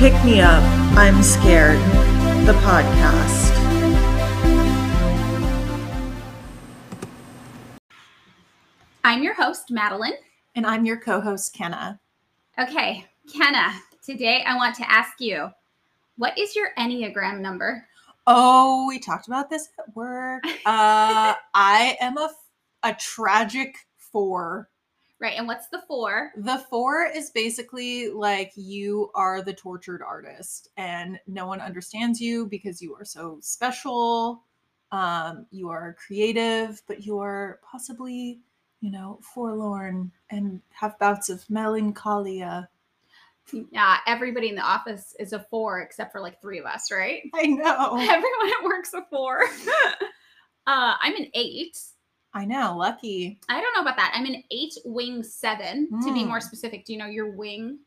Welcome to Pick Me Up, I'm Scared, the podcast. I'm your host, Madeline. And I'm your co host, Kenna. Okay, Kenna, today I want to ask you what is your Enneagram number? Oh, we talked about this at work. Uh, I am a, a tragic four. Right, and what's the four? The four is basically like you are the tortured artist and no one understands you because you are so special. Um, you are creative, but you are possibly, you know, forlorn and have bouts of melancholia. Yeah, everybody in the office is a four except for like three of us, right? I know. Everyone at work's a four. uh, I'm an eight. I know. Lucky. I don't know about that. I'm an eight wing seven to be Mm. more specific. Do you know your wing?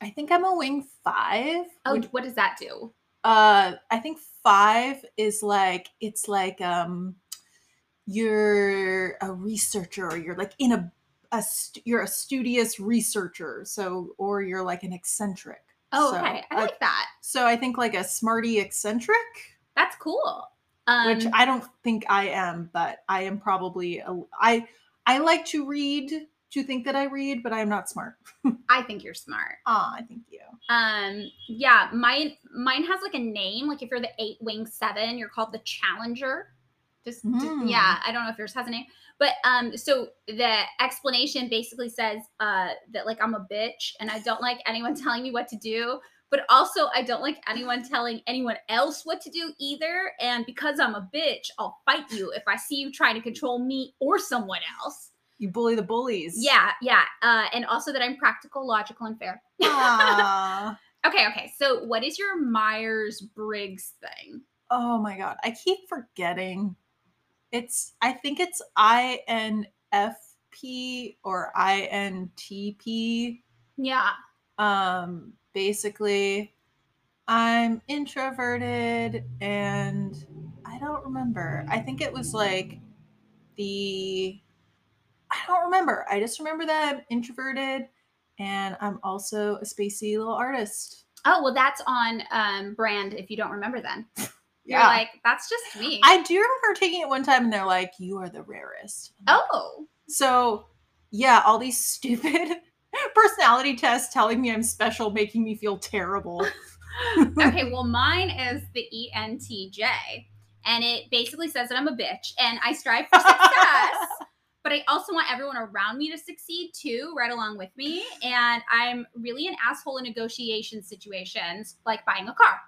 I think I'm a wing five. Oh, what does that do? uh i think five is like it's like um you're a researcher or you're like in a, a st- you're a studious researcher so or you're like an eccentric Oh, So, okay. I like that. so i think like a smarty eccentric That's cool. Um, which i don't think i am but i am probably a, i i like to read to think that i read but i'm not smart I think you're smart. ah thank you Um, yeah, mine mine has like a name. Like if you're the eight wing seven, you're called the challenger. Just, just- Hmm. yeah, I don't know if yours has a name, but um, so the explanation basically says uh that like I'm a bitch and I don't like anyone telling me what to do, but also I don't like anyone telling anyone else what to do either. And because I'm a bitch, I'll fight you if I see you trying to control me or someone else. you bully the bullies Yeah, yeah. Uh, and also that I'm practical, logical, and fair. Okay, okay. So, what is your Myers Briggs thing? Oh my god, I keep forgetting. It's I think it's INFP or INTP. Yeah. Um basically I'm introverted and I don't remember. I think it was like the I don't remember. I just remember that I'm introverted and I'm also a spacey little artist. Oh, well, that's on um, brand if you don't remember then. You're Yeah. like, that's just me. I do remember taking it one time and they're like, you are the rarest. Oh, So, yeah, all these stupid personality test telling me I'm special, making me feel terrible. okay. Well, mine is the ENTJ, and it basically says that I'm a bitch and I strive for success. But I also want everyone around me to succeed too, right along with me. And I'm really an asshole in negotiation situations, like buying a car.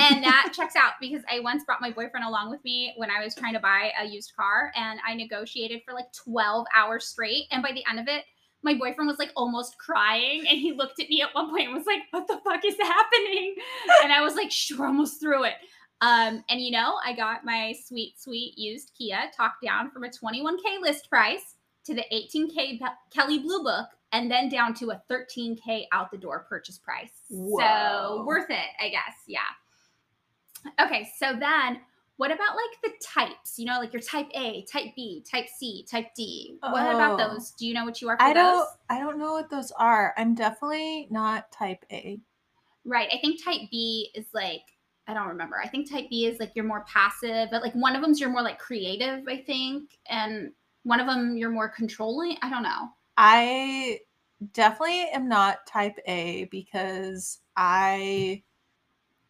And that checks out because I once brought my boyfriend along with me when I was trying to buy a used car and I negotiated for like 12 hours straight. And by the end of it, my boyfriend was like almost crying and he looked at me at one point and was like, What the fuck is happening? And I was like, Sure, almost through it. Um, and you know, I got my sweet, sweet used Kia talked down from a 21K list price to the 18K Pe- Kelly Blue Book and then down to a 13K out the door purchase price. Whoa. So worth it, I guess. Yeah. Okay, so then what about like the types? You know, like your type A, type B, type C, type D. What about Oh. those? Do you know what you are for I don't those? I don't know what those are. I'm definitely not type A. Right. I think type B is like I don't remember. I think type B is like you're more passive, but like one of them's you're more like creative, I think, and one of them you're more controlling. I don't know. I definitely am not type A because I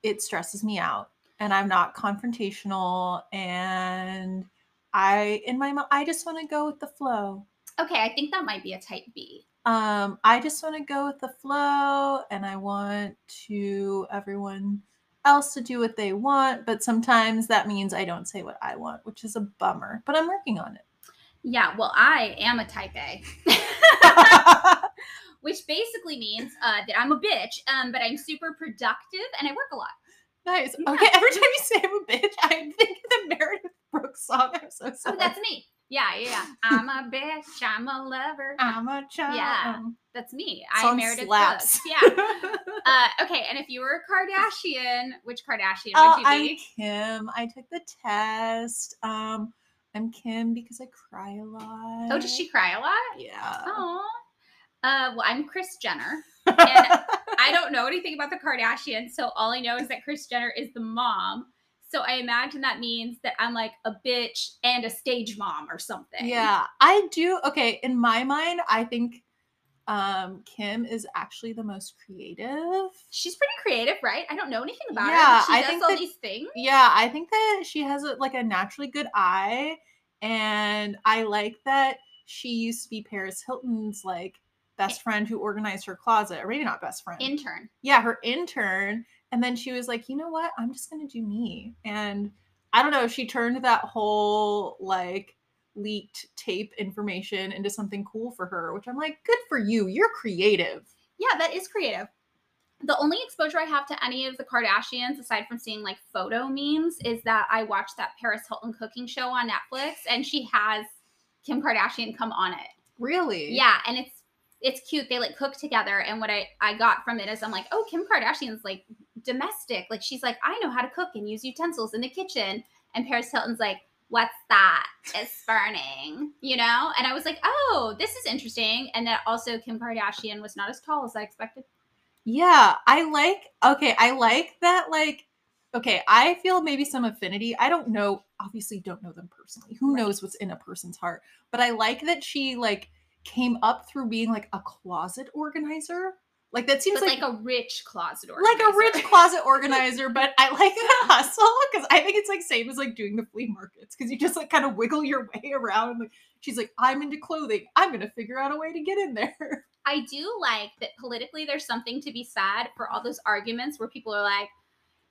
it stresses me out and I'm not confrontational and I in my I just want to go with the flow. Okay, I think that might be a type B. Um I just want to go with the flow and I want to everyone else to do what they want, but sometimes that means I don't say what I want, which is a bummer, but I'm working on it. Yeah, well, I am a type A. Which basically means uh, that I'm a bitch, um, but I'm super productive and I work a lot. Nice. Okay, every time you say I'm a bitch, I think of the Meredith Brooks song. I'm so Oh, that's me. Yeah, yeah, yeah. I'm a bitch. I'm a lover. I'm a child. Yeah. That's me. I'm Song Meredith slaps. Brooks. Yeah. Uh, okay, and if you were a Kardashian, which Kardashian Oh, would you be? I'm? Kim. I took the test. Um, I'm Kim because I cry a lot. Oh, does she cry a lot? Yeah. Oh. Uh, well, I'm Kris Jenner. I don't know anything about the Kardashians, so all I know is that Kris Jenner is the mom. So I imagine that means that I'm like a bitch and a stage mom or something. Yeah, I do. Okay, in my mind, I think um Kim is actually the most creative. She's pretty creative, right? I don't know anything about her. Yeah, I think all that- these things. Yeah, I think that she has a, like a naturally good eye, and I like that she used to be Paris Hilton's like best friend who organized her closet, or maybe not best friend. Intern. yeah, her intern, and then she was like, you know what? I'm just gonna do me, and I don't know. She turned that whole like leaked tape information into something cool for her, which I'm like, good for you. You're creative. Yeah, that is creative. The only exposure I have to any of the Kardashians, aside from seeing like photo memes, is that I watched that Paris Hilton cooking show on Netflix, and she has Kim Kardashian come on it. Really? Yeah, and it's it's cute. They like cook together, and what I I got from it is I'm like, oh, Kim Kardashian's like domestic. Like she's like, I know how to cook and use utensils in the kitchen, and Paris Hilton's like, what's that? It's burning, you know. And I was like, oh, this is interesting. And that also Kim Kardashian was not as tall as I expected. Yeah, I like okay, I like that like okay, I feel maybe some affinity. I don't know, obviously don't know them personally. Who Right. knows what's in a person's heart? But I like that she like came up through being like a closet organizer. Like that seems like like, a rich closet like a rich closet organizer, but I like the hustle because I think it's like same as like doing the flea markets because you just like kind of wiggle your way around. Like she's like, I'm into clothing. I'm gonna figure out a way to get in there. I do like that politically there's something to be said for all those arguments where people are like,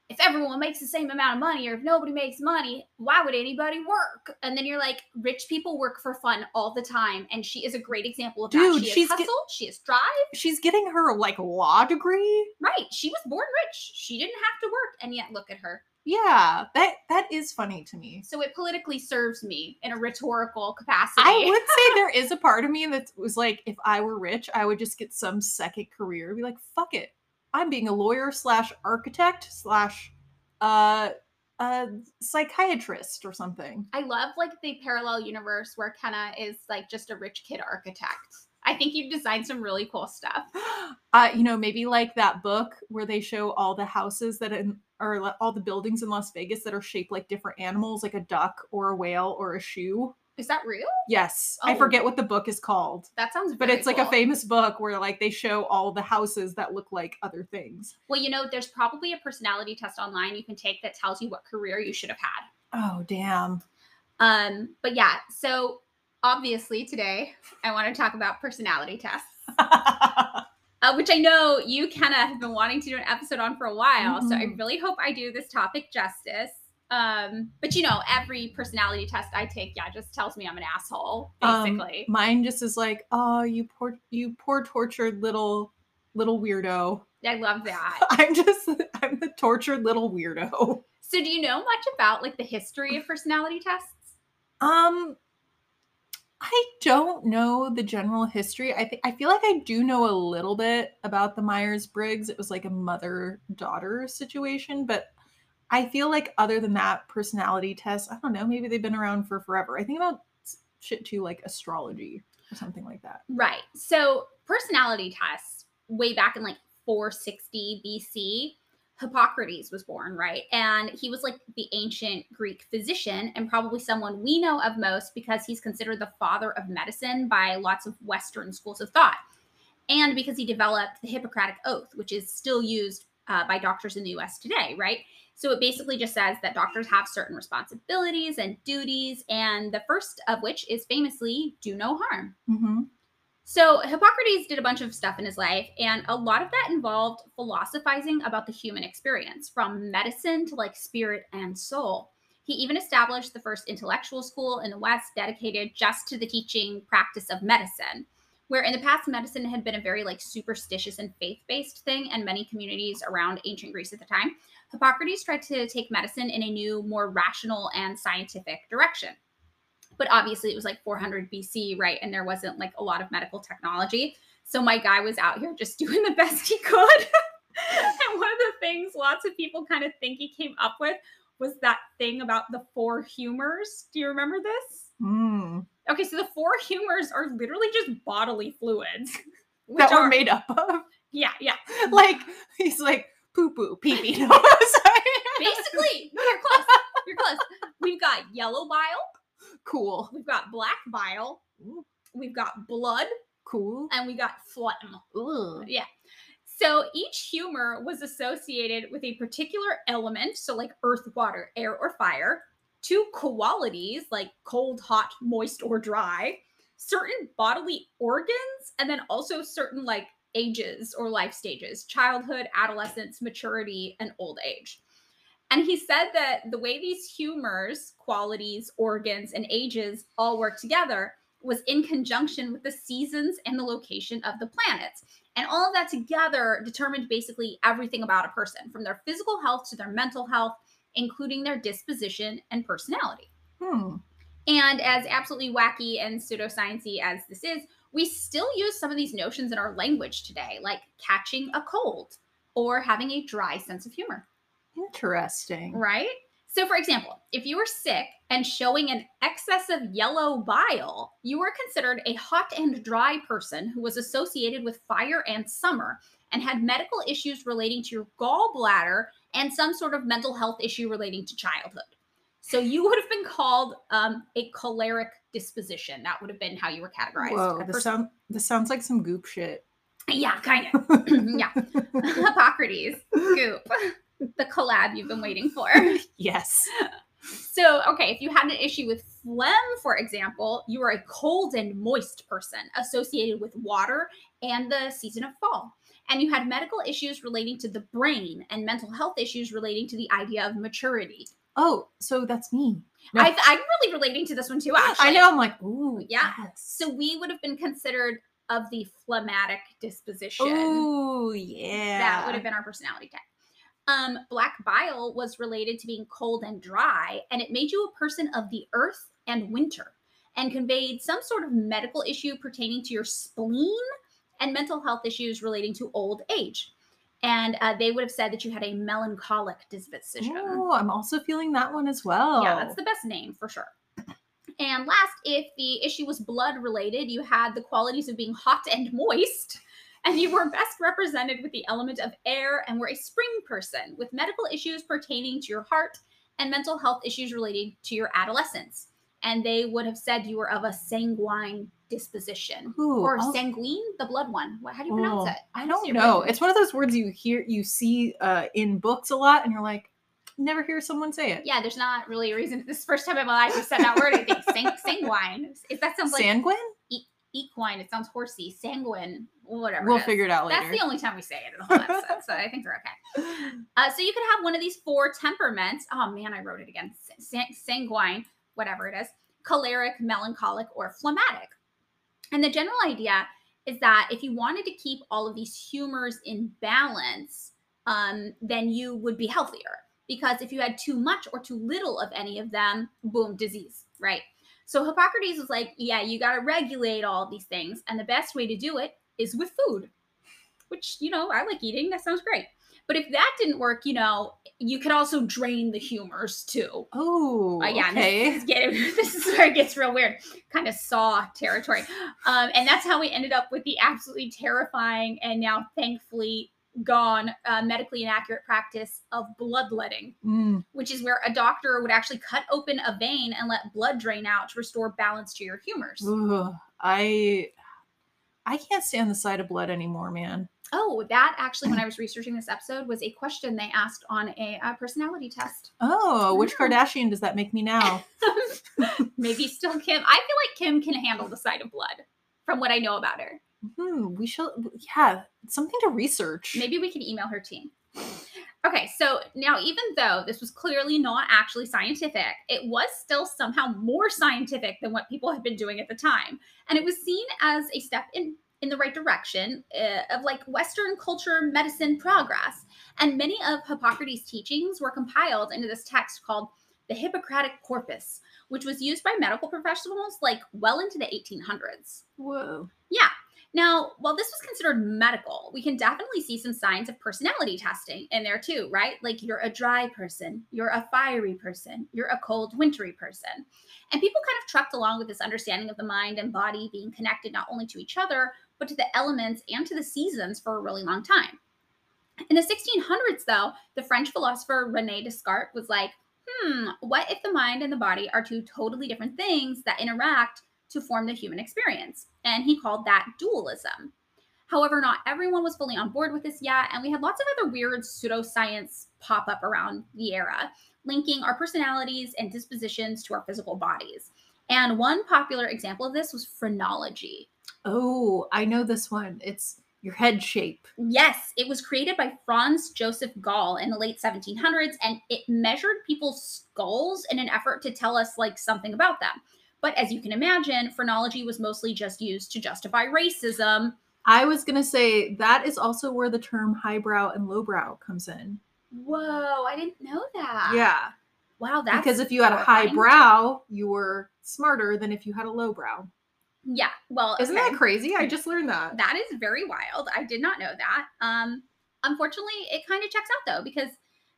if everyone makes the same amount of money or if nobody makes money, why would anybody work? And then you're like, rich people work for fun all the time. And she is a great example of that. Dude, She has she's get- she has drive. She's getting her like law degree. Right. She was born rich. She didn't have to work. And yet look at her. Yeah, that that is funny to me. So it politically serves me in a rhetorical capacity. I would say there is a part of me that was like, if I were rich, I would just get some second career. Be like, fuck it, I'm being a lawyer slash architect slash uh uh psychiatrist or something. I love like the parallel universe where Kenna is like just a rich kid architect. I think you've designed some really cool stuff. Uh, you know, maybe like that book where they show all the houses that in or all the buildings in Las Vegas that are shaped like different animals, like a duck or a whale or a shoe. Is that real? Yes, I Oh. forget what the book is called. That sounds but it's like a famous book where like they show all the houses that look like other things. Well, you know, there's probably a personality test online you can take that tells you what career you should have had. Oh damn. Um, but yeah, so obviously today I want to talk about personality tests, uh, which I know you Kenna, have been wanting to do an episode on for a while. So I really hope I do this topic justice. Um, but you know, every personality test I take, yeah, just tells me I'm an asshole, Um, basically. Mine just is like, oh, you poor, you poor tortured little, little weirdo. I love that. I'm just, I'm the tortured little weirdo. So do you know much about like the history of personality tests? Um, I don't know the general history. I think I feel like I do know a little bit about the Myers Briggs. It was like a mother daughter situation, but I feel like other than that, personality tests. I don't know. Maybe they've been around for forever. I think about shit too, like astrology or something like that. Right. So personality tests way back in like 460 BC, Hippocrates was born, right? And he was like the ancient Greek physician and probably someone we know of most because he's considered the father of medicine by lots of Western schools of thought. And because he developed the Hippocratic Oath, which is still used uh, by doctors in the US today, right? So it basically just says that doctors have certain responsibilities and duties, and the first of which is famously do no harm. Mm-hmm. So Hippocrates did a bunch of stuff in his life, and a lot of that involved philosophizing about the human experience, from medicine to like spirit and soul. He even established the first intellectual school in the West dedicated just to the teaching practice of medicine. Where in the past, medicine had been a very like superstitious and faith-based thing, and many communities around ancient Greece at the time, Hippocrates tried to take medicine in a new, more rational and scientific direction but obviously it was like 400 BC, right? And there wasn't like a lot of medical technology. So my guy was out here just doing the best he could. and one of the things lots of people kind of think he came up with was that thing about the four humors. Do you remember this? Mm. Okay, so the four humors are literally just bodily fluids. which That were are- made up of. yeah, yeah. like he's like poo poo pee pee. No. Basically, you're close. You're close. We've got yellow bile. cool, We've got black bile. Ooh. We've got blood, cool. and we got phlegm. Ooh. Yeah. So each humor was associated with a particular element, so like earth, water, air, or fire, two qualities like cold, hot, moist, or dry, certain bodily organs, and then also certain like ages or life stages childhood, adolescence, maturity, and old age. And he said that the way these humors, qualities, organs, and ages all work together was in conjunction with the seasons and the location of the planets. And all of that together determined basically everything about a person, from their physical health to their mental health, including their disposition and personality. Hmm. And as absolutely wacky and pseudosciencey as this is, we still use some of these notions in our language today, like catching a cold or having a dry sense of humor, Interesting. right? So, for example, if you were sick and showing an excess of yellow bile, you were considered a hot and dry person who was associated with fire and summer and had medical issues relating to your gallbladder and some sort of mental health issue relating to childhood. So, you would have been called um, a choleric disposition. That would have been how you were categorized. Whoa, this, sound, this sounds like some goop shit. yeah, kind of. yeah. Hippocrates, goop, the collab you've been waiting for. yes. So, okay, if you had an issue with phlegm, for example, you are a cold and moist person associated with water and the season of fall. And you had medical issues relating to the brain and mental health issues relating to the idea of maturity. Oh, so that's me. No. I, I'm really relating to this one too, actually. I know. I'm like, ooh, Yeah. Yes. So, we would have been considered of the phlegmatic disposition. Ooh, yeah. That would have been our personality type. Um, black bile was related to being cold and dry, and it made you a person of the earth and winter, and conveyed some sort of medical issue pertaining to your spleen and mental health issues relating to old age. And uh, they would have said that you had a melancholic disposition. Oh, I'm also feeling that one as well. Yeah, that's the best name for sure. And last, if the issue was blood related, you had the qualities of being hot and moist, and you were best represented with the element of air and were a spring person with medical issues pertaining to your heart and mental health issues relating to your adolescence. And they would have said you were of a sanguine disposition. Ooh, or I'll- sanguine, the blood one. What, how do you pronounce Oh, it? I don't know. original? It's one of those words you hear, you see uh, in books a lot, and you're like, never hear someone say it. yeah, there's not really a reason. This is the first time in my life I've said that word. I think Sang- sanguine. If that sounds like Sanguine? equine. It sounds horsey. Sanguine. Whatever. We'll it figure it out later. That's the only time we say it in the whole episode, so I think we're okay. Uh, so you could have one of these four temperaments. Oh man, I wrote it again. Sang- sanguine, whatever it is, choleric, melancholic, or phlegmatic. And the general idea is that if you wanted to keep all of these humors in balance, um, then you would be healthier. Because if you had too much or too little of any of them, boom, disease, right? So Hippocrates was like, yeah, you got to regulate all these things. And the best way to do it is with food, which, you know, I like eating. That sounds great. But if that didn't work, you know, you could also drain the humors too. oh, Uh, yeah, okay. this, is getting, this is where it gets real weird, kind of saw territory. Um, and that's how we ended up with the absolutely terrifying and now thankfully gone uh, medically inaccurate practice of bloodletting Mm, which is where a doctor would actually cut open a vein and let blood drain out to restore balance to your humors. ugh, I, I can't stand the sight of blood anymore, man. Oh, that actually, when I was researching this episode, was a question they asked on a, uh personality test. Oh, which. Kardashian does that make me now? Maybe still Kim. I feel like Kim can handle the sight of blood from what I know about her. hmm, we shall. Yeah, something to research. Maybe we can email her team. Okay, so now even though this was clearly not actually scientific, it was still somehow more scientific than what people had been doing at the time, and it was seen as a step in in the right direction uh, of like Western culture medicine progress. And many of Hippocrates' teachings were compiled into this text called the Hippocratic Corpus, which was used by medical professionals like well into the 1800s. Whoa. Yeah. Now, while this was considered medical, we can definitely see some signs of personality testing in there too, right? Like you're a dry person, you're a fiery person, you're a cold, wintry person. And people kind of trucked along with this understanding of the mind and body being connected not only to each other, but to the elements and to the seasons for a really long time. In the 1600s, though, the French philosopher Rene Descartes was like, hmm, what if the mind and the body are two totally different things that interact to form the human experience? And he called that dualism. However, not everyone was fully on board with this yet, and we had lots of other weird pseudoscience pop up around the era, linking our personalities and dispositions to our physical bodies. And one popular example of this was phrenology. Oh, I know this one. It's your head shape. Yes, it was created by Franz Joseph Gall in the late 1700s, and it measured people's skulls in an effort to tell us like something about them. But as you can imagine, phrenology was mostly just used to justify racism. I was going to say that is also where the term highbrow and lowbrow comes in. Whoa, I didn't know that. Yeah. Wow, that's because if you had a high brow, you were smarter than if you had a low brow. Yeah. Well, Isn't okay. that crazy? I just learned that. That is very wild. I did not know that. Um, unfortunately, it kind of checks out though because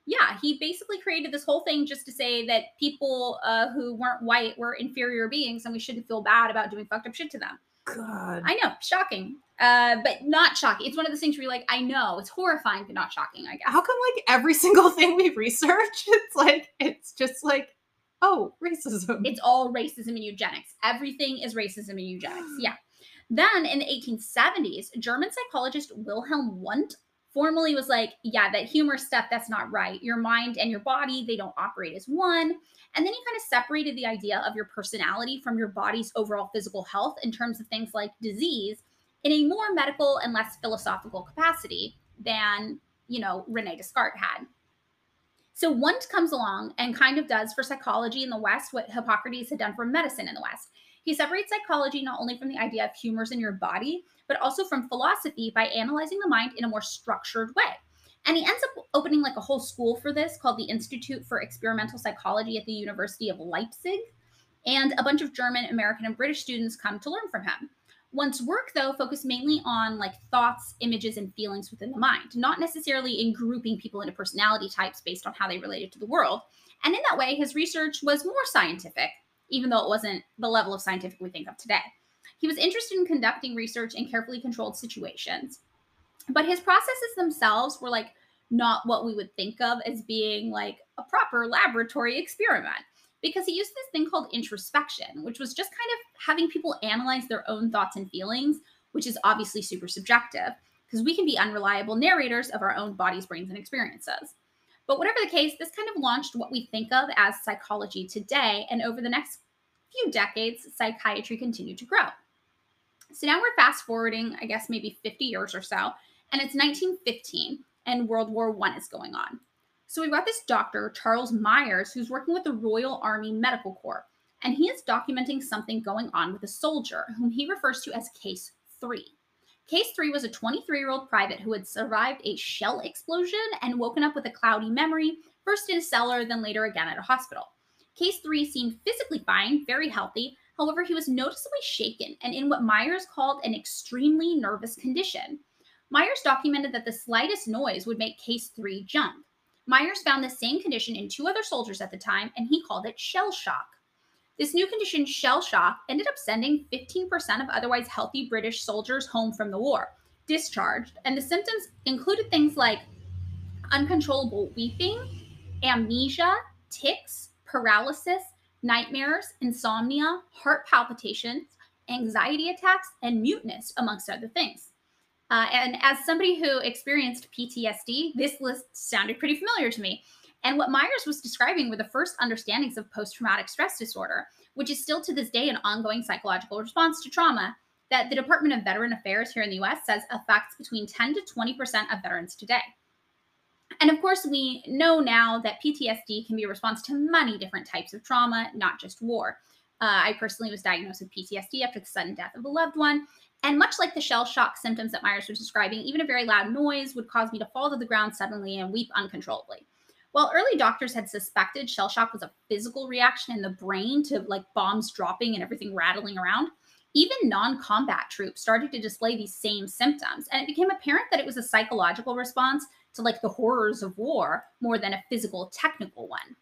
yeah, he basically created this whole thing just to say that people uh, who weren't white were inferior beings and we shouldn't feel bad about doing fucked up shit to them. God. I know, shocking, uh, but not shocking. It's one of those things where you're like, I know, it's horrifying, but not shocking. I guess. How come like every single thing we research, it's like it's just like, oh, racism. It's all racism and eugenics. Everything is racism and eugenics. Yeah. Then in the 1870s, German psychologist Wilhelm Wundt formally was like, yeah, that humor stuff, that's not right. Your mind and your body, they don't operate as one. And then he kind of separated the idea of your personality from your body's overall physical health in terms of things like disease in a more medical and less philosophical capacity than, you know, Rene Descartes had. So Wundt comes along and kind of does for psychology in the West what Hippocrates had done for medicine in the West. He separates psychology not only from the idea of humors in your body, but also from philosophy by analyzing the mind in a more structured way. And he ends up opening like a whole school for this called the Institute for Experimental Psychology at the University of Leipzig. And a bunch of German, American, and British students come to learn from him. Wundt's work, though, focused mainly on like thoughts, images, and feelings within the mind, not necessarily in grouping people into personality types based on how they related to the world. And in that way, his research was more scientific, even though it wasn't the level of scientific we think of today. He was interested in conducting research in carefully controlled situations, but his processes themselves were like not what we would think of as being like a proper laboratory experiment because he used this thing called introspection, which was just kind of having people analyze their own thoughts and feelings, which is obviously super subjective because we can be unreliable narrators of our own bodies, brains, and experiences. But whatever the case, this kind of launched what we think of as psychology today. And over the next few decades, psychiatry continued to grow. So now we're fast forwarding, I guess, maybe 50 years or so, and it's 1915, and World War I is going on. So we've got this doctor, Charles Myers, who's working with the Royal Army Medical Corps, and he is documenting something going on with a soldier whom he refers to as Case 3. Case 3 was a 23 year old private who had survived a shell explosion and woken up with a cloudy memory, first in a cellar, then later again at a hospital. Case 3 seemed physically fine, very healthy. However, he was noticeably shaken and in what Myers called an extremely nervous condition. Myers documented that the slightest noise would make Case 3 jump. Myers found the same condition in two other soldiers at the time, and he called it shell shock. This new condition, shell shock, ended up sending 15% of otherwise healthy British soldiers home from the war, discharged, and the symptoms included things like uncontrollable weeping, amnesia, tics, paralysis, nightmares, insomnia, heart palpitations, anxiety attacks, and muteness, amongst other things. Uh, and as somebody who experienced PTSD, this list sounded pretty familiar to me. And what Myers was describing were the first understandings of post traumatic stress disorder, which is still to this day an ongoing psychological response to trauma that the Department of Veteran Affairs here in the US says affects between 10 to 20% of veterans today. And of course, we know now that PTSD can be a response to many different types of trauma, not just war. Uh, I personally was diagnosed with PTSD after the sudden death of a loved one. And much like the shell shock symptoms that Myers was describing, even a very loud noise would cause me to fall to the ground suddenly and weep uncontrollably. While early doctors had suspected shell shock was a physical reaction in the brain to like bombs dropping and everything rattling around, even non combat troops started to display these same symptoms. And it became apparent that it was a psychological response to like the horrors of war more than a physical, technical one.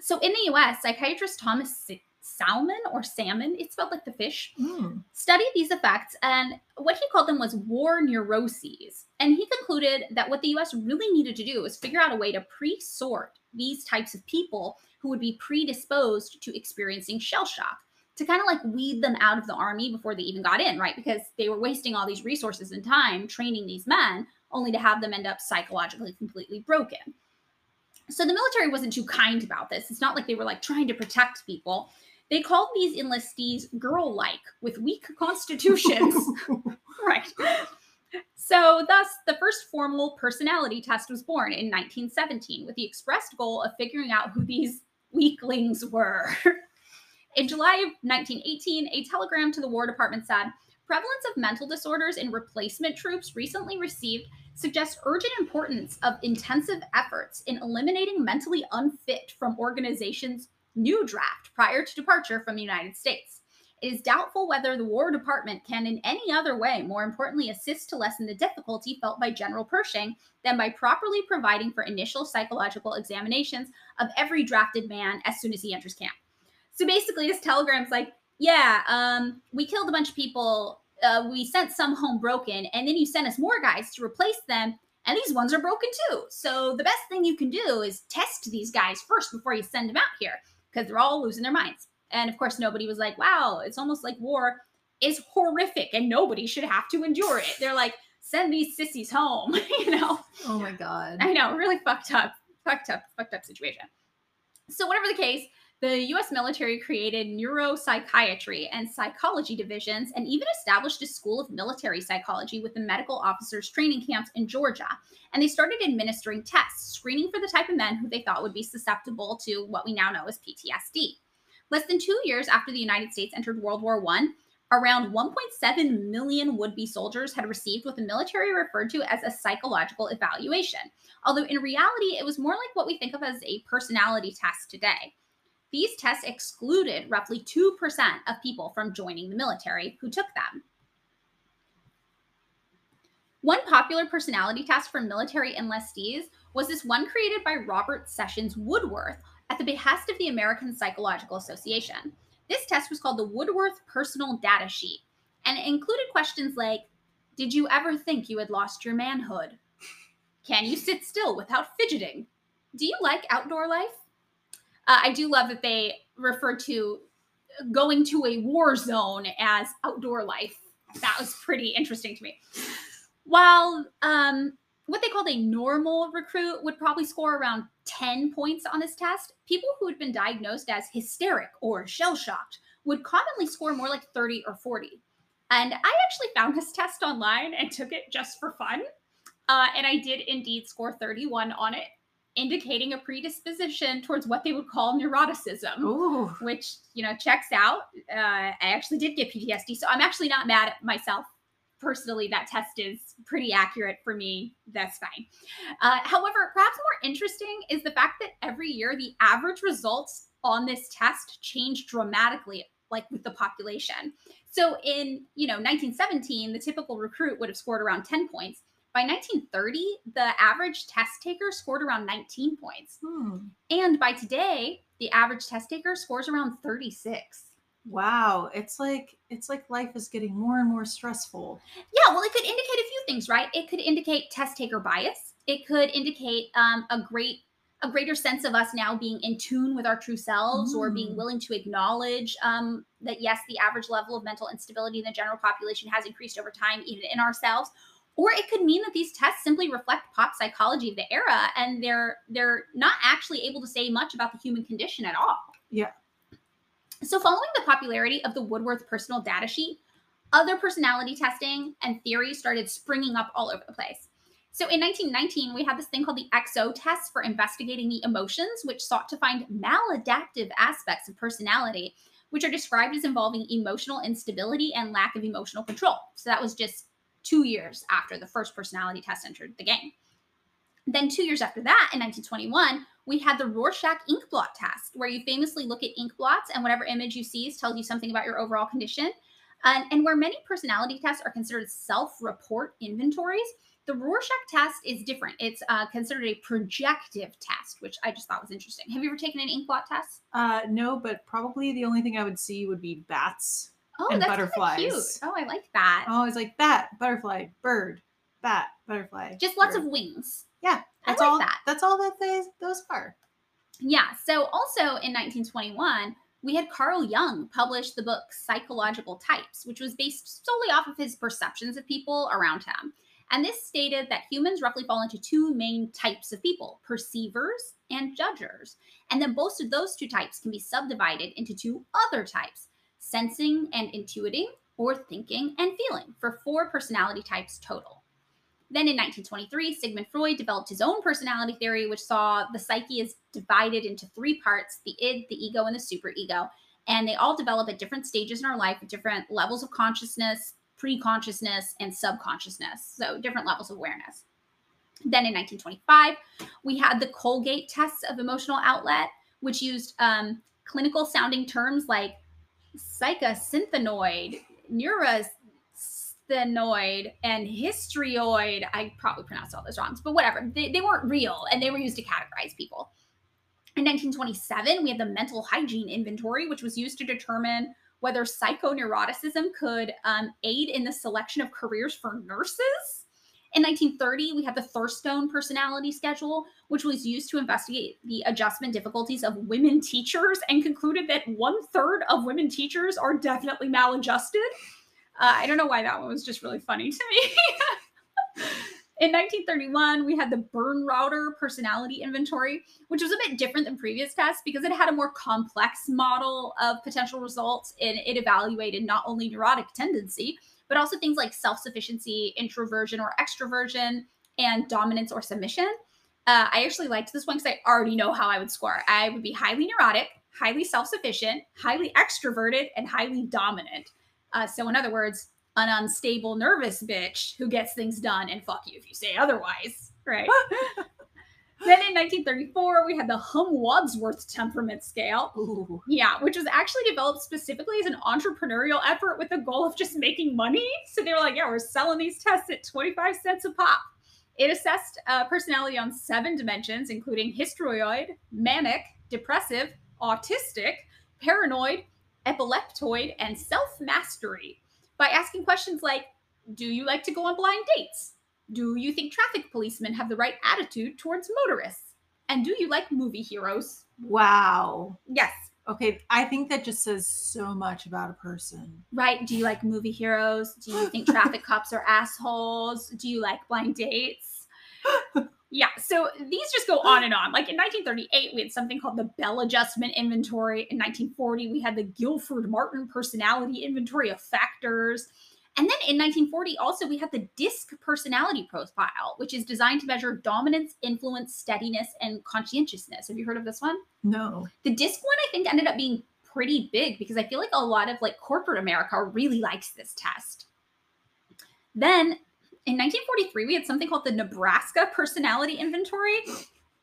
So in the US, psychiatrist Thomas Salmon or salmon, it's spelled like the fish, Mm. studied these effects and what he called them was war neuroses. And he concluded that what the US really needed to do was figure out a way to pre sort these types of people who would be predisposed to experiencing shell shock to kind of like weed them out of the army before they even got in, right? Because they were wasting all these resources and time training these men only to have them end up psychologically completely broken. So the military wasn't too kind about this. It's not like they were like trying to protect people. They called these enlistees girl like with weak constitutions. right. So, thus, the first formal personality test was born in 1917 with the expressed goal of figuring out who these weaklings were. in July of 1918, a telegram to the War Department said prevalence of mental disorders in replacement troops recently received suggests urgent importance of intensive efforts in eliminating mentally unfit from organizations' new draft prior to departure from the United States. It is doubtful whether the War Department can, in any other way, more importantly, assist to lessen the difficulty felt by General Pershing than by properly providing for initial psychological examinations of every drafted man as soon as he enters camp. So basically, this telegram's like, yeah, um, we killed a bunch of people. Uh, we sent some home broken, and then you sent us more guys to replace them, and these ones are broken too. So the best thing you can do is test these guys first before you send them out here, because they're all losing their minds. And of course, nobody was like, wow, it's almost like war is horrific and nobody should have to endure it. They're like, send these sissies home, you know? Oh my god. I know, really fucked up, fucked up, fucked up situation. So, whatever the case, the US military created neuropsychiatry and psychology divisions and even established a school of military psychology with the medical officers training camps in Georgia. And they started administering tests, screening for the type of men who they thought would be susceptible to what we now know as PTSD. Less than two years after the United States entered World War I, around 1.7 million would be soldiers had received what the military referred to as a psychological evaluation, although in reality, it was more like what we think of as a personality test today. These tests excluded roughly 2% of people from joining the military who took them. One popular personality test for military enlistees was this one created by Robert Sessions Woodworth at the behest of the American Psychological Association. This test was called the Woodworth Personal Data Sheet, and it included questions like Did you ever think you had lost your manhood? Can you sit still without fidgeting? Do you like outdoor life? Uh, I do love that they refer to going to a war zone as outdoor life. That was pretty interesting to me. While um, what they called a normal recruit would probably score around 10 points on this test, people who had been diagnosed as hysteric or shell shocked would commonly score more like 30 or 40. And I actually found this test online and took it just for fun. Uh, and I did indeed score 31 on it, indicating a predisposition towards what they would call neuroticism, Ooh. which, you know, checks out. Uh, I actually did get PTSD, so I'm actually not mad at myself personally that test is pretty accurate for me that's fine uh, however perhaps more interesting is the fact that every year the average results on this test change dramatically like with the population so in you know 1917 the typical recruit would have scored around 10 points by 1930 the average test taker scored around 19 points Hmm. and by today the average test taker scores around 36 Wow. It's like it's like life is getting more and more stressful. Yeah, well, it could indicate a few things, right? It could indicate test taker bias. It could indicate um, a great a greater sense of us now being in tune with our true selves or being Mm. willing to acknowledge um, that yes the average level of mental instability in the general population has increased over time even in ourselves or it could mean that these tests simply reflect pop psychology of the era and they're they're not actually able to say much about the human condition at all Yeah. so, following the popularity of the Woodworth personal data sheet, other personality testing and theories started springing up all over the place. So, in 1919, we had this thing called the XO test for investigating the emotions, which sought to find maladaptive aspects of personality, which are described as involving emotional instability and lack of emotional control. So, that was just two years after the first personality test entered the game. Then, two years after that, in 1921, we had the Rorschach ink blot test, where you famously look at ink blots and whatever image you see tells you something about your overall condition. And, and where many personality tests are considered self report inventories, the Rorschach test is different. It's uh, considered a projective test, which I just thought was interesting. Have you ever taken an ink blot test? Uh, no, but probably the only thing I would see would be bats. Oh, And that's butterflies. cute. Oh, I like that. Oh, it's like bat, butterfly, bird, bat, butterfly. Just lots of wings. yeah. I That's like all. that. That's all that they, those are. Yeah. So also in 1921, we had Carl Jung publish the book Psychological Types, which was based solely off of his perceptions of people around him. And this stated that humans roughly fall into two main types of people perceivers and judgers. And then both of those two types can be subdivided into two other types sensing and intuiting, or thinking and feeling, for four personality types total. Then in 1923, Sigmund Freud developed his own personality theory, which saw the psyche is divided into three parts the id, the ego, and the superego. And they all develop at different stages in our life, at different levels of consciousness, pre consciousness, and subconsciousness. So different levels of awareness. Then in 1925, we had the Colgate tests of emotional outlet, which used um, clinical sounding terms like psychosynthenoid, neurasthenoid, and histrioid. I probably pronounced all those wrong, but whatever. They, they weren't real and they were used to categorize people. In 1927, we had the mental hygiene inventory, which was used to determine whether psychoneuroticism could um, aid in the selection of careers for nurses. In 1930, we had the Thurstone personality schedule, which was used to investigate the adjustment difficulties of women teachers and concluded that one third of women teachers are definitely maladjusted. Uh, I don't know why that one was just really funny to me. In 1931, we had the Bernreuter personality inventory, which was a bit different than previous tests because it had a more complex model of potential results and it evaluated not only neurotic tendency, but also things like self sufficiency, introversion or extroversion, and dominance or submission. Uh, I actually liked this one because I already know how I would score. I would be highly neurotic, highly self sufficient, highly extroverted, and highly dominant. Uh, so, in other words, an unstable, nervous bitch who gets things done and fuck you if you say otherwise. Right. then in 1934, we had the Humm-Wadsworth temperament scale. Ooh. Yeah, which was actually developed specifically as an entrepreneurial effort with the goal of just making money. So they were like, yeah, we're selling these tests at 25 cents a pop. It assessed uh, personality on seven dimensions, including histrioid, manic, depressive, autistic, paranoid, epileptoid, and self mastery by asking questions like Do you like to go on blind dates? Do you think traffic policemen have the right attitude towards motorists? And do you like movie heroes? Wow. Yes. Okay, I think that just says so much about a person. Right? Do you like movie heroes? Do you think traffic cops are assholes? Do you like blind dates? Yeah, so these just go on and on. Like in 1938, we had something called the Bell Adjustment Inventory. In 1940, we had the Guilford Martin Personality Inventory of Factors. And then in 1940, also, we had the DISC Personality Profile, which is designed to measure dominance, influence, steadiness, and conscientiousness. Have you heard of this one? No. The DISC one, I think, ended up being pretty big because I feel like a lot of like corporate America really likes this test. Then in 1943, we had something called the Nebraska Personality Inventory.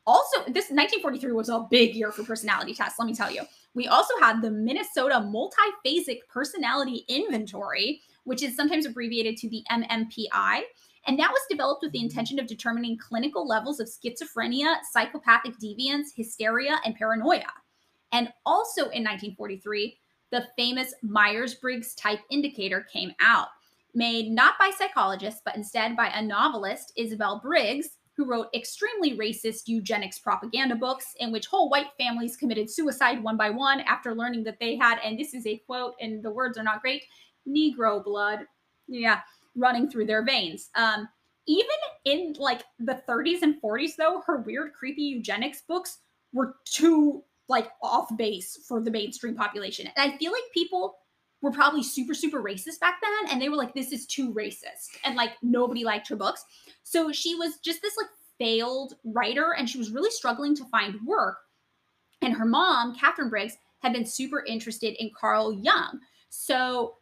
Also, this 1943 was a big year for personality tests, let me tell you. We also had the Minnesota Multiphasic Personality Inventory, which is sometimes abbreviated to the MMPI. And that was developed with the mm-hmm. intention of determining clinical levels of schizophrenia, psychopathic deviance, hysteria, and paranoia. And also in 1943, the famous Myers Briggs type indicator came out made not by psychologists, but instead by a novelist, Isabel Briggs, who wrote extremely racist eugenics propaganda books in which whole white families committed suicide one by one after learning that they had, and this is a quote, and the words are not great, Negro blood, yeah, running through their veins. Um, even in like the 30s and 40s, though, her weird, creepy eugenics books were too like off base for the mainstream population. And I feel like people were probably super, super racist back then. And they were like, this is too racist. And like nobody liked her books. So she was just this like failed writer and she was really struggling to find work. And her mom, Katharine Briggs, had been super interested in Carl Jung. So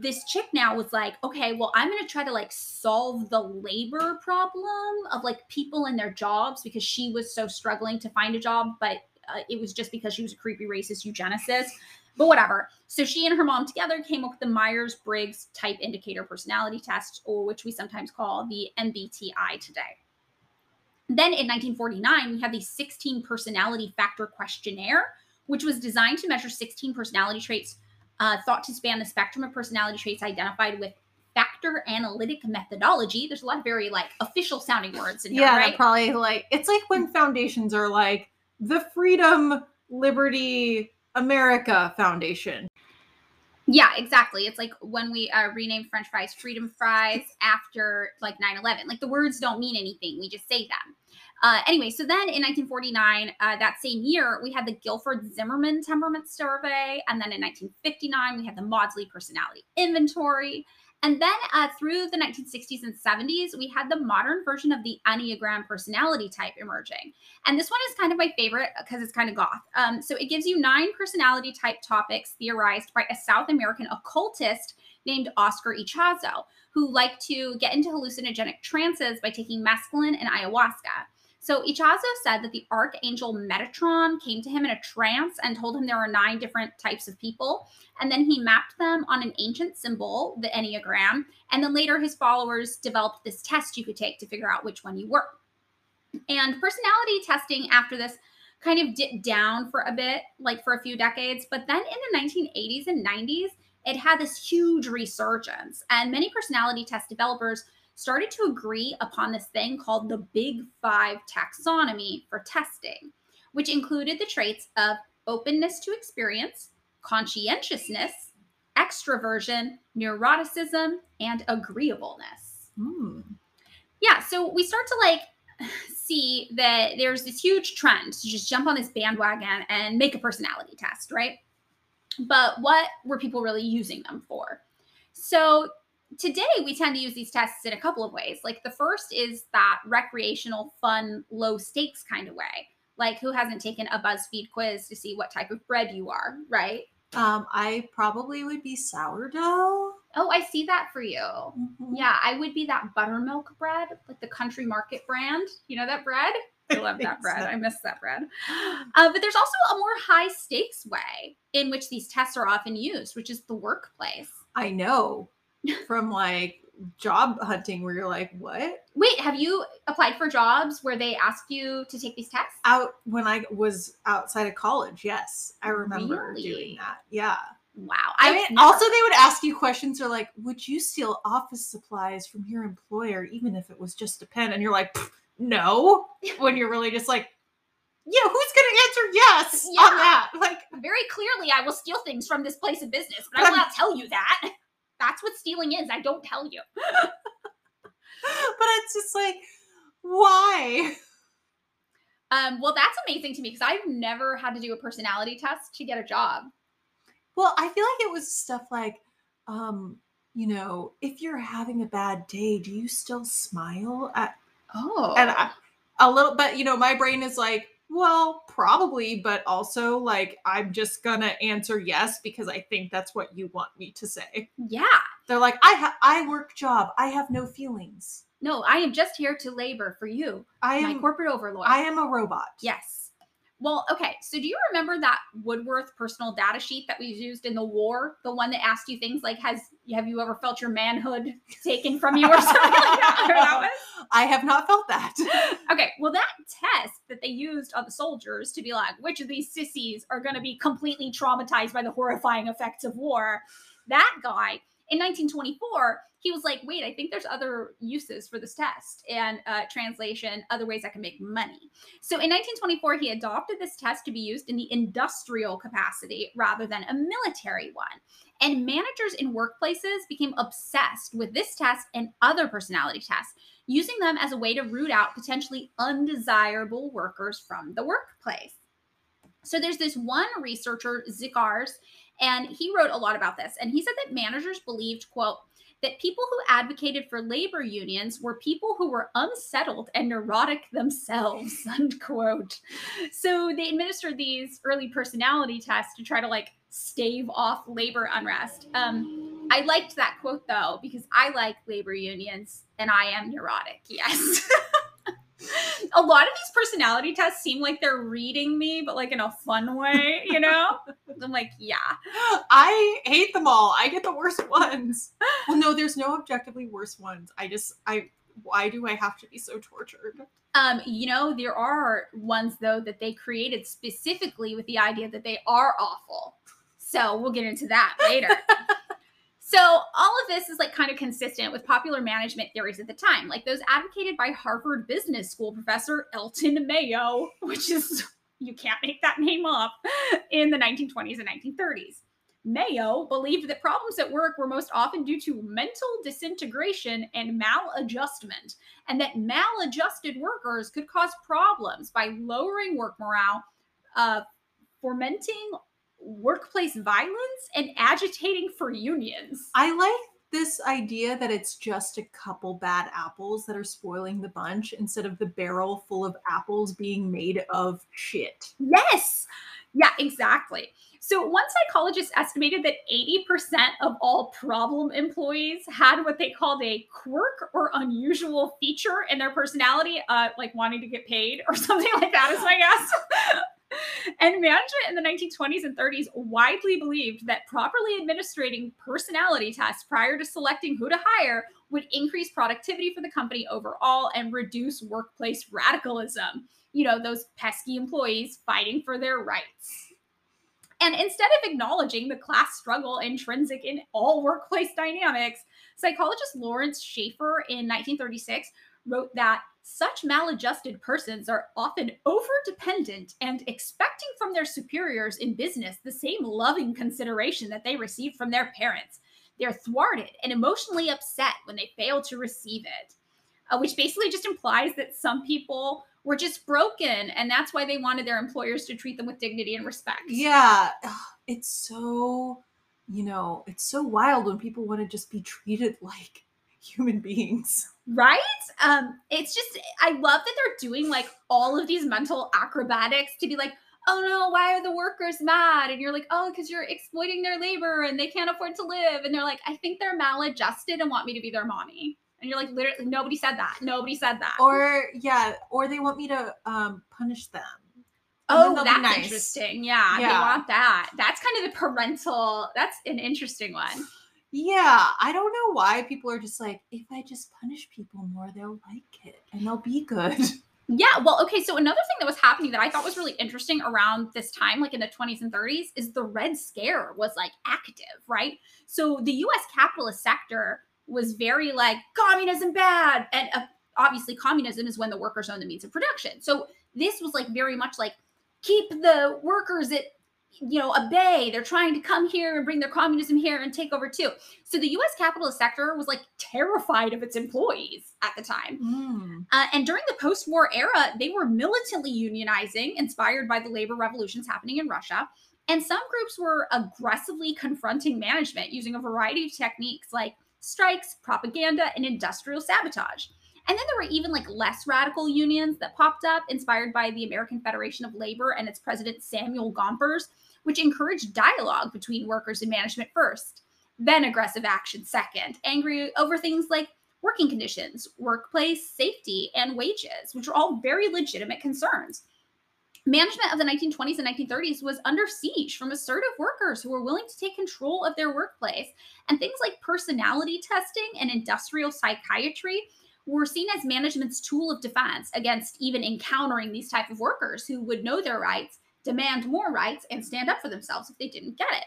this chick now was like, okay, well, I'm going to try to like solve the labor problem of like people and their jobs because she was so struggling to find a job, but uh, it was just because she was a creepy racist eugenicist. But whatever. So she and her mom together came up with the Myers Briggs Type Indicator Personality Test, or which we sometimes call the MBTI today. Then in 1949, we had the 16 Personality Factor Questionnaire, which was designed to measure 16 personality traits uh, thought to span the spectrum of personality traits identified with factor analytic methodology. There's a lot of very like official sounding words in here, yeah, right? probably like it's like when foundations are like the Freedom, Liberty, America Foundation. Yeah, exactly. It's like when we uh, renamed French fries Freedom Fries after like 9 11. Like the words don't mean anything, we just say them. Uh, anyway, so then in 1949, uh, that same year, we had the Guilford Zimmerman Temperament Survey. And then in 1959, we had the Maudsley Personality Inventory. And then uh, through the 1960s and 70s, we had the modern version of the Enneagram personality type emerging. And this one is kind of my favorite because it's kind of goth. Um, so it gives you nine personality type topics theorized by a South American occultist named Oscar Ichazo, who liked to get into hallucinogenic trances by taking mescaline and ayahuasca. So Ichazo said that the archangel Metatron came to him in a trance and told him there were nine different types of people. And then he mapped them on an ancient symbol, the Enneagram. And then later his followers developed this test you could take to figure out which one you were. And personality testing after this kind of dipped down for a bit, like for a few decades. But then in the 1980s and 90s, it had this huge resurgence. And many personality test developers started to agree upon this thing called the Big Five taxonomy for testing, which included the traits of openness to experience, conscientiousness, extroversion, neuroticism, and agreeableness. Hmm. Yeah, so we start to like see that there's this huge trend to just jump on this bandwagon and make a personality test, right? But what were people really using them for? So today we tend to use these tests in a couple of ways. Like the first is that recreational, fun, low stakes kind of way. Like who hasn't taken a BuzzFeed quiz to see what type of bread you are, right? Um, I probably would be sourdough. Oh, I see that for you. Mhm. Yeah, I would be that buttermilk bread, like the country market brand. You know that bread? I love that bread. I miss that bread. Uh, but there's also a more high stakes way in which these tests are often used, which is the workplace. I know from like job hunting where you're like, what? Wait, have you applied for jobs where they ask you to take these tests? Out when I was outside of college, yes. I remember Really? doing that. Yeah. Wow. I I've mean, never- also they would ask you questions or like, would you steal office supplies from your employer even if it was just a pen? And you're like, no. When you're really just like, yeah, who's gonna answer yes Yeah. on that? Like, very clearly I will steal things from this place of business, but But I will I'm- not tell you that. That's what stealing is. I don't tell you. but it's just like, why? Um, well, that's amazing to me because I've never had to do a personality test to get a job. Well, I feel like it was stuff like, um, you know, if you're having a bad day, do you still smile at Oh. and I, a little but you know my brain is like well probably but also like i'm just gonna answer yes because i think that's what you want me to say yeah. they're like i ha- i work job i have no feelings No, I am just here to labor for you, i my am corporate overlord. i am a robot Yes. Well, okay. So do you remember that Woodworth personal data sheet that we used in the war? The one that asked you things like, "Has have you ever felt your manhood taken from you?" or something like that? I have not felt that Okay, well, that test that they used on the soldiers to be like, which of these sissies are going to be completely traumatized by the horrifying effects of war, that guy in 1924, he was like, wait, I think there's other uses for this test and uh, translation, other ways I can make money. So in 1924, he adopted this test to be used in the industrial capacity rather than a military one. And managers in workplaces became obsessed with this test and other personality tests using them as a way to root out potentially undesirable workers from the workplace. So there's this one researcher, Zickars, and he wrote a lot about this. And he said that managers believed, quote, that people who advocated for labor unions were people who were unsettled and neurotic themselves, unquote. So they administered these early personality tests to try to like stave off labor unrest. Um, I liked that quote though, because I like labor unions and I am neurotic, yes. a lot of these personality tests seem like they're reading me, but like in a fun way, you know? I'm like, yeah. I hate them all. I get the worst ones. Well, no, there's no objectively worse ones. I just, I, why do I have to be so tortured? Um, you know, there are ones though that they created specifically with the idea that they are awful. So we'll get into that later. So all of this is like kind of consistent with popular management theories at the time, like those advocated by Harvard Business School professor Elton Mayo, which is you can't make that name up, in the 1920s and 1930s. Mayo believed that problems at work were most often due to mental disintegration and maladjustment, and that maladjusted workers could cause problems by lowering work morale, uh, fomenting workplace violence and agitating for unions. I like this idea that it's just a couple bad apples that are spoiling the bunch instead of the barrel full of apples being made of shit. Yes. Yeah, exactly. So, one psychologist estimated that 80% of all problem employees had what they called a quirk or unusual feature in their personality, uh, like wanting to get paid or something like that, is my guess. And management in the 1920s and 30s widely believed that properly administrating personality tests prior to selecting who to hire would increase productivity for the company overall and reduce workplace radicalism. You know, those pesky employees fighting for their rights. And instead of acknowledging the class struggle intrinsic in all workplace dynamics, psychologist Laurance Shaffer in 1936 wrote that such maladjusted persons are often over dependent and expecting from their superiors in business the same loving consideration that they receive from their parents. They're thwarted and emotionally upset when they fail to receive it, uh, which basically just implies that some people were just broken and that's why they wanted their employers to treat them with dignity and respect. Yeah, it's so, you know, it's so wild when people want to just be treated like human beings. Right? Um, it's just I love that they're doing like all of these mental acrobatics to be like, oh no, why are the workers mad? And you're like, oh, because you're exploiting their labor and they can't afford to live. And they're like, I think they're maladjusted and want me to be their mommy. And you're like, literally, nobody said that. Nobody said that. Or yeah, or they want me to um punish them. oh, that's nice. interesting. Yeah, yeah, they want that. That's kind of the parental. That's an interesting one. Yeah, I don't know why people are just like, if I just punish people more, they'll like it and they'll be good. Yeah, well, okay. So another thing that was happening that I thought was really interesting around this time, like in the 20s and 30s, is the Red Scare was like active, right? So the US capitalist sector was very like communism bad. And uh, obviously, communism is when the workers own the means of production. So this was like very much like keep the workers at you know, a bay. They're trying to come here and bring their communism here and take over too. So the U.S. capitalist sector was like terrified of its employees at the time. Mm. Uh, and during the post-war era, they were militantly unionizing, inspired by the labor revolutions happening in Russia. And some groups were aggressively confronting management using a variety of techniques like strikes, propaganda, and industrial sabotage. And then there were even like less radical unions that popped up, inspired by the American Federation of Labor and its president Samuel Gompers, which encouraged dialogue between workers and management first, then aggressive action second, angry over things like working conditions, workplace safety, and wages, which are all very legitimate concerns. Management of the 1920s and 1930s was under siege from assertive workers who were willing to take control of their workplace. And things like personality testing and industrial psychiatry were seen as management's tool of defense against even encountering these type of workers who would know their rights demand more rights and stand up for themselves if they didn't get it.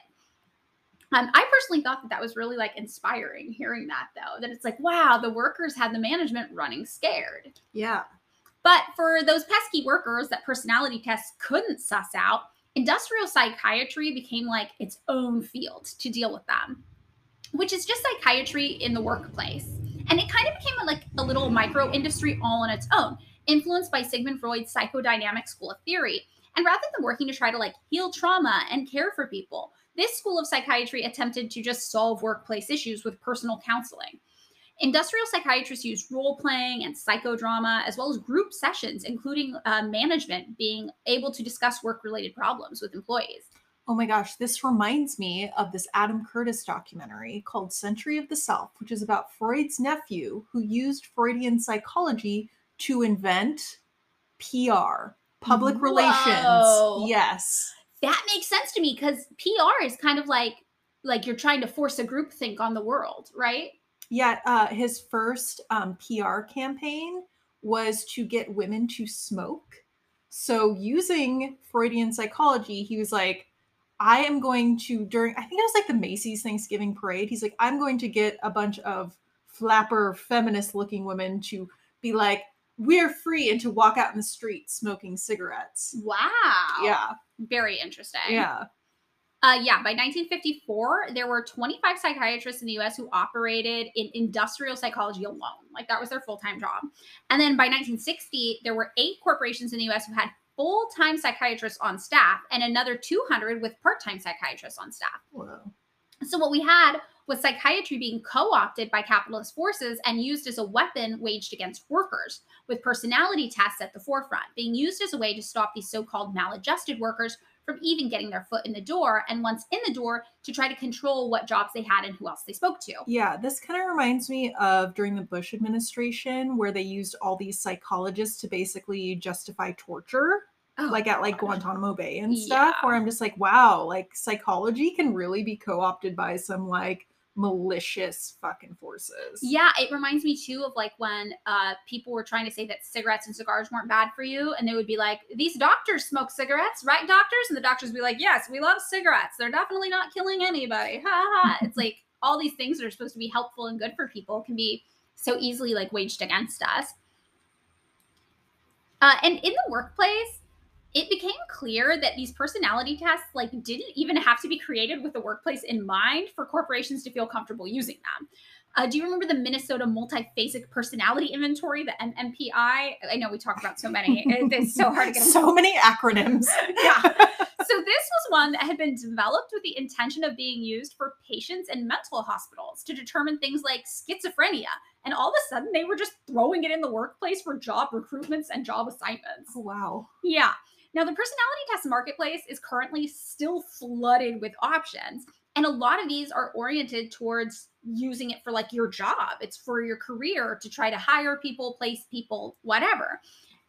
Um, I personally thought that that was really like inspiring hearing that though, that it's like, wow, the workers had the management running scared. Yeah. But for those pesky workers that personality tests couldn't suss out, industrial psychiatry became like its own field to deal with them, which is just psychiatry in the workplace. And it kind of became a, like a little micro industry all on its own, influenced by Sigmund Freud's psychodynamic school of theory and rather than working to try to like heal trauma and care for people, this school of psychiatry attempted to just solve workplace issues with personal counseling. Industrial psychiatrists used role playing and psychodrama, as well as group sessions, including uh, management being able to discuss work related problems with employees. Oh my gosh, this reminds me of this Adam Curtis documentary called Century of the Self, which is about Freud's nephew who used Freudian psychology to invent PR, public Whoa. relations. Yes. That makes sense to me because PR is kind of like like you're trying to force a group think on the world, right? Yeah, uh, his first um, PR campaign was to get women to smoke. So, using Freudian psychology, he was like, I am going to, during, I think it was like the Macy's Thanksgiving parade, he's like, I'm going to get a bunch of flapper, feminist looking women to be like, we're free and to walk out in the street smoking cigarettes. Wow. Yeah, Very interesting. yeah. Uh, yeah, by 1954, there were 25 psychiatrists in the US who operated in industrial psychology alone. Like that was their full time job. And then by 1960, there were eight corporations in the US who had full time psychiatrists on staff and another 200 with part time psychiatrists on staff. Whoa. So, what we had was psychiatry being co opted by capitalist forces and used as a weapon waged against workers, with personality tests at the forefront, being used as a way to stop these so called maladjusted workers from even getting their foot in the door. And once in the door, to try to control what jobs they had and who else they spoke to. Yeah, this kind of reminds me of during the Bush administration where they used all these psychologists to basically justify torture. Oh, like at like God. Guantanamo Bay and stuff, Yeah. where I'm just like, wow, like psychology can really be co-opted by some like malicious fucking forces. Yeah, it reminds me too of like when uh, people were trying to say that cigarettes and cigars weren't bad for you, and they would be like, "These doctors smoke cigarettes, right, doctors?" And the doctors would be like, "Yes, we love cigarettes. They're definitely not killing anybody." Ha ha. ha." it's like all these things that are supposed to be helpful and good for people can be so easily like waged against us. Uh, and in the workplace, it became clear that these personality tests like didn't even have to be created with the workplace in mind for corporations to feel comfortable using them. Uh, do you remember the Minnesota Multiphasic Personality Inventory, the MMPI? I know we talk about so many. It's so hard to get. so many acronyms. yeah. So this was one that had been developed with the intention of being used for patients in mental hospitals to determine things like schizophrenia. And all of a sudden, they were just throwing it in the workplace for job recruitments and job assignments. Oh, wow. Yeah. Now, the personality test marketplace is currently still flooded with options. And a lot of these are oriented towards using it for like your job. It's for your career to try to hire people, place people, whatever.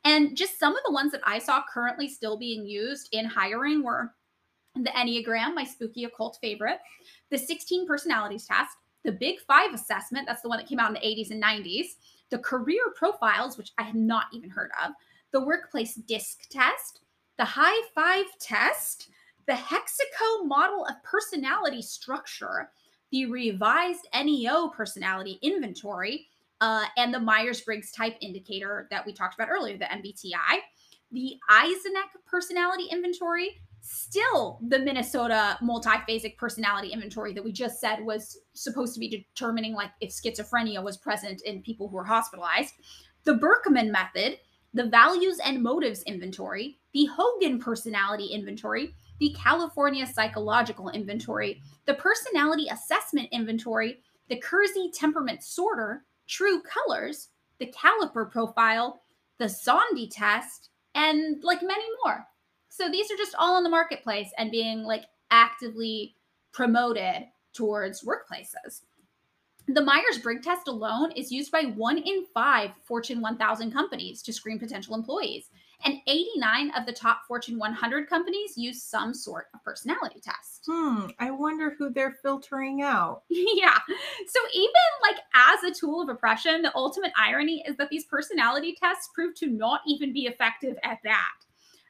And just some of the ones that I saw currently still being used in hiring were the Enneagram, my spooky occult favorite, the 16 personalities test, the Big Five assessment, that's the one that came out in the 80s and 90s, the career profiles, which I had not even heard of, the workplace disc test, the high five test, the Hexaco model of personality structure, the revised NEO personality inventory, uh, and the Myers Briggs type indicator that we talked about earlier, the MBTI, the Eysenck personality inventory, still the Minnesota multiphasic personality inventory that we just said was supposed to be determining like if schizophrenia was present in people who were hospitalized, the Birkman method, the values and motives inventory, the Hogan personality inventory, the California psychological inventory, the personality assessment inventory, the Keirsey temperament sorter, true colors, the caliper profile, the Szondi test, and like many more. So these are just all in the marketplace and being like actively promoted towards workplaces. The Myers Briggs test alone is used by one in five Fortune 1000 companies to screen potential employees. And 89 of the top Fortune 100 companies use some sort of personality test. Hmm. I wonder who they're filtering out. yeah. So even like as a tool of oppression, the ultimate irony is that these personality tests prove to not even be effective at that.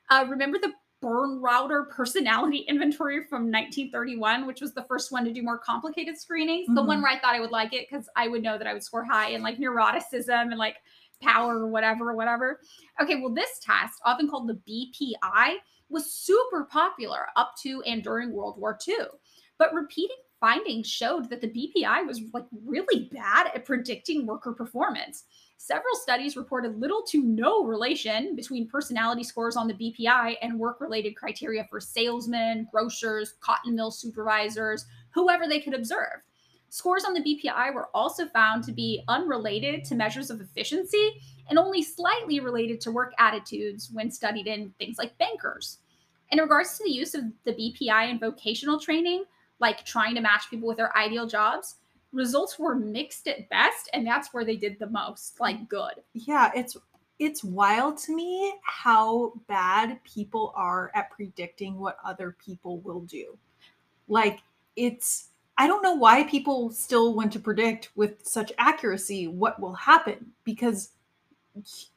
Uh, remember the Bernreuter personality inventory from 1931, which was the first one to do more complicated screenings. The one Mhm. where I thought I would like it because I would know that I would score high in like neuroticism and like power or whatever, whatever. Okay, well, this test, often called the BPI, was super popular up to and during World War II. But repeating findings showed that the BPI was like really bad at predicting worker performance. Several studies reported little to no relation between personality scores on the BPI and work related criteria for salesmen, grocers, cotton mill supervisors, whoever they could observe. Scores on the BPI were also found to be unrelated to measures of efficiency and only slightly related to work attitudes when studied in things like bankers. In regards to the use of the BPI in vocational training, like trying to match people with their ideal jobs, results were mixed at best, and that's where they did the most, like good. Yeah, it's it's wild to me how bad people are at predicting what other people will do. Like it's I don't know why people still want to predict with such accuracy what will happen because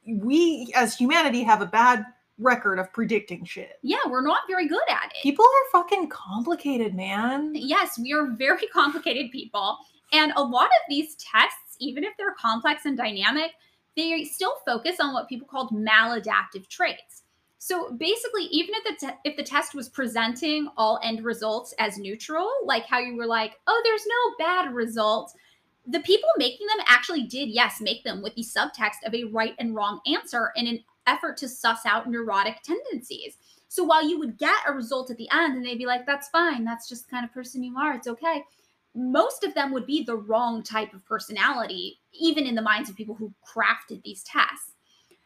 we as humanity have a bad record of predicting shit. Yeah, we're not very good at it. People are fucking complicated, man. Yes, we are very complicated people. And a lot of these tests, even if they're complex and dynamic, they still focus on what people called maladaptive traits. So basically, even if the te- if the test was presenting all end results as neutral, like how you were like, oh, there's no bad result, the people making them actually did yes make them with the subtext of a right and wrong answer in an effort to suss out neurotic tendencies. So while you would get a result at the end and they'd be like, that's fine, that's just the kind of person you are, it's okay. Most of them would be the wrong type of personality, even in the minds of people who crafted these tests.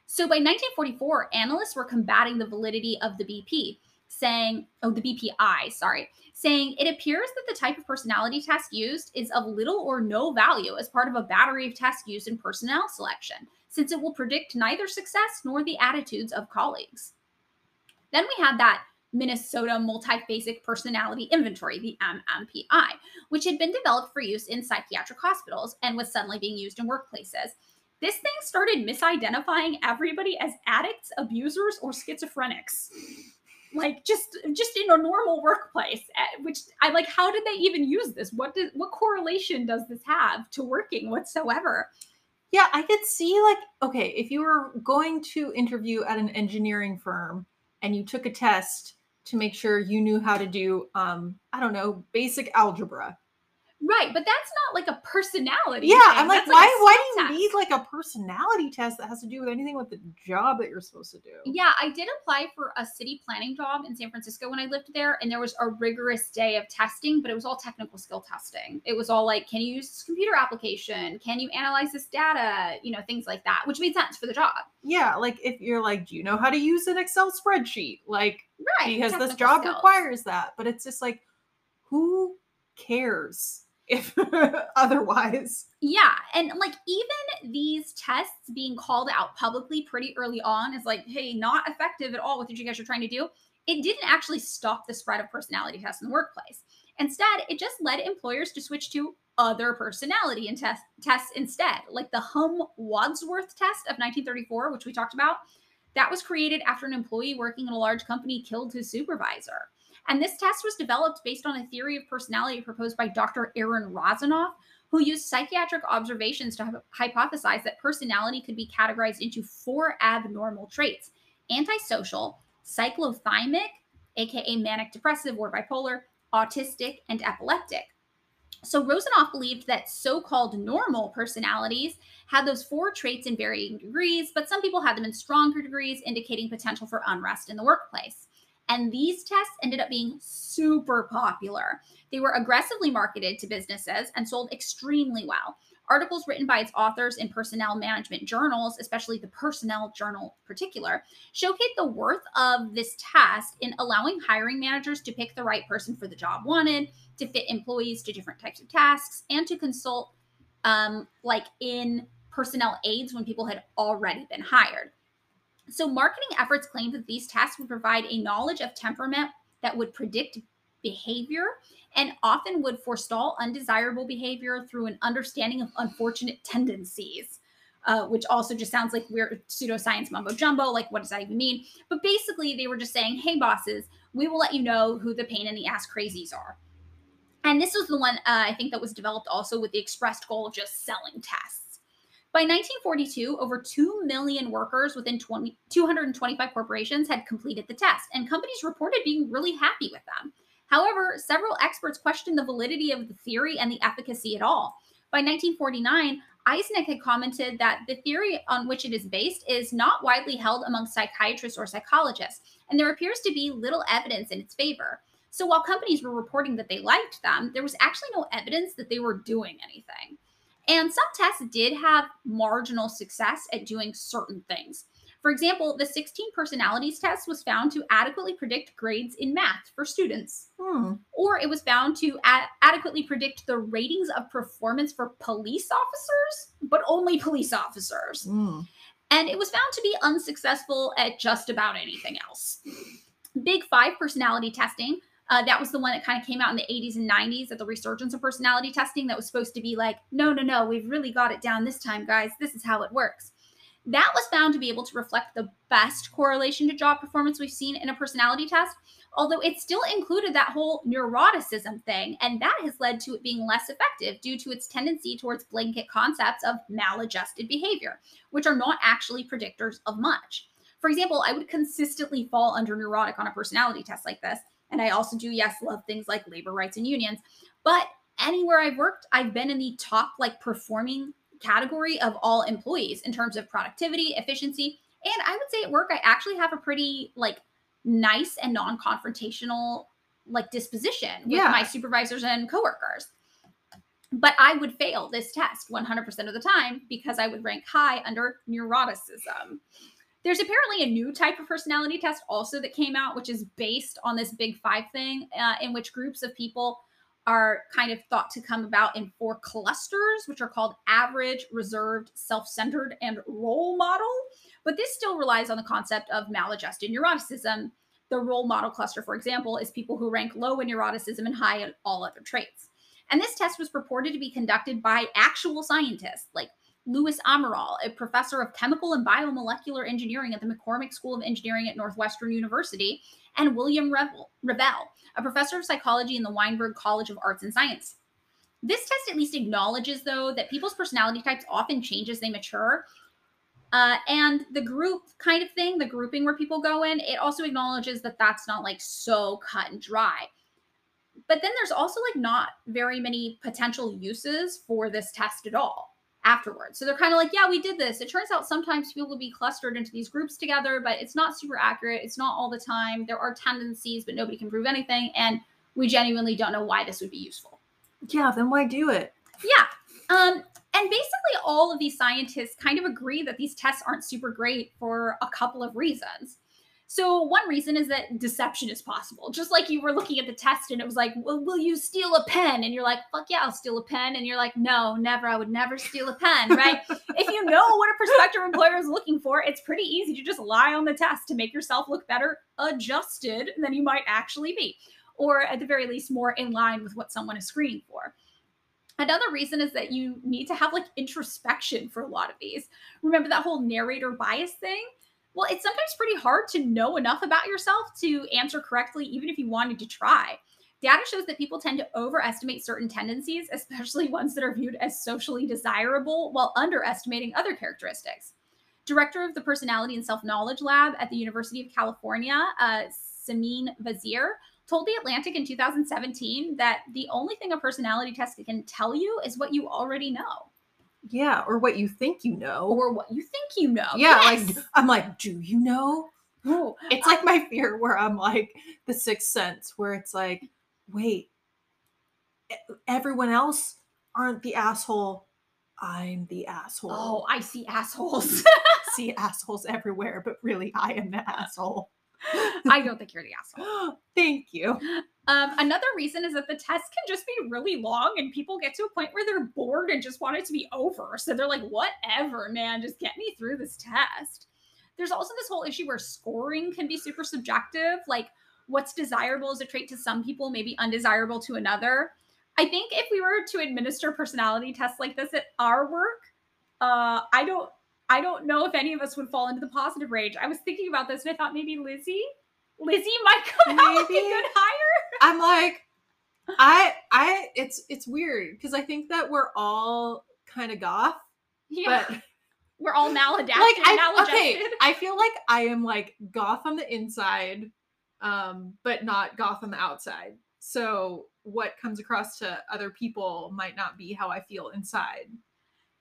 So by 1944, analysts were combating the validity of the BP, saying, oh, the BPI, sorry, saying it appears that the type of personality test used is of little or no value as part of a battery of tests used in personnel selection, since it will predict neither success nor the attitudes of colleagues. Then we had that Minnesota Multiphasic Personality Inventory, the MMPI, which had been developed for use in psychiatric hospitals and was suddenly being used in workplaces this thing started misidentifying everybody as addicts, abusers, or schizophrenics. Like just just in a normal workplace, eh, which I like. How did they even use this? What did what correlation does this have to working whatsoever? Yeah, I could see like okay, if you were going to interview at an engineering firm and you took a test to make sure you knew how to do um I don't know, basic algebra Right, but that's not like a personality. Yeah, thing. I'm like, That's why? a why do you need like a personality test that has to do with anything with the job that you're supposed to do? Yeah, I did apply for a city planning job in San Francisco when I lived there, and there was a rigorous day of testing, but it was all technical skill testing. It was all like, can you use this computer application? Can you analyze this data? You know, things like that, which made sense for the job. Yeah, like if you're like, do you know how to use an Excel spreadsheet? Like, Right. because this job skills. requires that. But it's just like, who cares if otherwise? Yeah, and like even these tests being called out publicly pretty early on is like, hey, not effective at all with what you guys are trying to do. It didn't actually stop the spread of personality tests in the workplace. Instead, it just led employers to switch to other personality and test, tests instead, like the Hum Wadsworth test of 1934, which we talked about. That was created after an employee working in a large company killed his supervisor. And this test was developed based on a theory of personality proposed by Dr. Aaron Rosanoff, who used psychiatric observations to hypothesize that personality could be categorized into four abnormal traits antisocial, cyclothymic, aka manic depressive or bipolar, autistic, and epileptic. So Rosanoff believed that so-called normal personalities had those four traits in varying degrees, but some people had them in stronger degrees, indicating potential for unrest in the workplace. And these tests ended up being super popular. They were aggressively marketed to businesses and sold extremely well. Articles written by its authors in personnel management journals, especially the Personnel Journal in particular, showcase the worth of this test in allowing hiring managers to pick the right person for the job wanted, to fit employees to different types of tasks, and to consult um, like in personnel aids when people had already been hired. So, marketing efforts claimed that these tests would provide a knowledge of temperament that would predict behavior and often would forestall undesirable behavior through an understanding of unfortunate tendencies. Uh, which also just sounds like weird pseudoscience mumbo jumbo. Like, what does that even mean? But basically, they were just saying, hey, bosses, we will let you know who the pain in the ass crazies are. And this was the one uh, I think that was developed also with the expressed goal of just selling tests. By 1942, over 2 million workers within 20, 225 corporations had completed the test, and companies reported being really happy with them. However, several experts questioned the validity of the theory and the efficacy at all. By 1949, Eysenck had commented that the theory on which it is based is not widely held among psychiatrists or psychologists, and there appears to be little evidence in its favor. So while companies were reporting that they liked them, there was actually no evidence that they were doing anything. And some tests did have marginal success at doing certain things. For example, the 16 personalities test was found to adequately predict grades in math for students, Hmm. or it was found to a- adequately predict the ratings of performance for police officers, but only police officers. Hmm. and it was found to be unsuccessful at just about anything else. Big Five personality testing. Uh, that was the one that kind of came out in the 80s and 90s at the resurgence of personality testing. That was supposed to be like, no, no, no, we've really got it down this time, guys. This is how it works. That was found to be able to reflect the best correlation to job performance we've seen in a personality test, although it still included that whole neuroticism thing, and that has led to it being less effective due to its tendency towards blanket concepts of maladjusted behavior, which are not actually predictors of much. For example, I would consistently fall under neurotic on a personality test like this, and I also do, yes, love things like labor rights and unions, but anywhere I've worked, I've been in the top like performing category of all employees in terms of productivity, efficiency, and I would say at work I actually have a pretty like nice and non-confrontational like disposition with Yeah. my supervisors and coworkers. But I would fail this test 100% of the time because I would rank high under neuroticism. There's apparently a new type of personality test also that came out, which is based on this big five thing, uh, in which groups of people are kind of thought to come about in four clusters, which are called average, reserved, self centered, and role model. But this still relies on the concept of maladjusted neuroticism. The role model cluster, for example, is people who rank low in neuroticism and high in all other traits. And this test was purported to be conducted by actual scientists like Louis Amaral, a professor of chemical and biomolecular engineering at the McCormick School of Engineering at Northwestern University, and William Revelle, a professor of psychology in the Weinberg College of Arts and Science. This test at least acknowledges, though, that people's personality types often change as they mature. Uh, and the group kind of thing, the grouping where people go in, it also acknowledges that that's not like so cut and dry. But then there's also like not very many potential uses for this test at all afterwards. So they're kind of like, yeah, we did this. It turns out sometimes people will be clustered into these groups together, but it's not super accurate. It's not all the time. There are tendencies, but nobody can prove anything. And we genuinely don't know why this would be useful. Yeah, then why do it? Yeah. Um, and basically, all of these scientists kind of agree that these tests aren't super great for a couple of reasons. So, one reason is that deception is possible. Just like you were looking at the test and it was like, well, will you steal a pen? And you're like, fuck yeah, I'll steal a pen. And you're like, no, never. I would never steal a pen, right? if you know what a prospective employer is looking for, it's pretty easy to just lie on the test to make yourself look better adjusted than you might actually be, or at the very least, more in line with what someone is screening for. Another reason is that you need to have like introspection for a lot of these. Remember that whole narrator bias thing? Well, it's sometimes pretty hard to know enough about yourself to answer correctly, even if you wanted to try. Data shows that people tend to overestimate certain tendencies, especially ones that are viewed as socially desirable, while underestimating other characteristics. Director of the Personality and Self Knowledge Lab at the University of California, uh, Simine Vazire, told The Atlantic in 2017 that the only thing a personality test can tell you is what you already know Yeah, or what you think you know. or what you think you know. yeah, Yes. like I'm like, do you know? It's like my fear where I'm like the sixth sense, where it's like, wait, everyone else aren't the asshole. I'm the asshole. oh, I see assholes. see assholes everywhere, but really I am the asshole. I don't think you're the asshole. Thank you. Um, another reason is that the test can just be really long and people get to a point where they're bored and just want it to be over. So they're like, whatever, man, just get me through this test. There's also this whole issue where scoring can be super subjective. Like, what's desirable as a trait to some people may be undesirable to another. I think if we were to administer personality tests like this at our work, uh, I don't I don't know if any of us would fall into the positive range. I was thinking about this and I thought maybe Lizzie, Lizzie might come out like a good hire. I'm like, I I it's it's weird because I think that we're all kind of goth, Yeah, but we're all maladapted. like I okay, I feel like I am like goth on the inside, um, but not goth on the outside. So what comes across to other people might not be how I feel inside.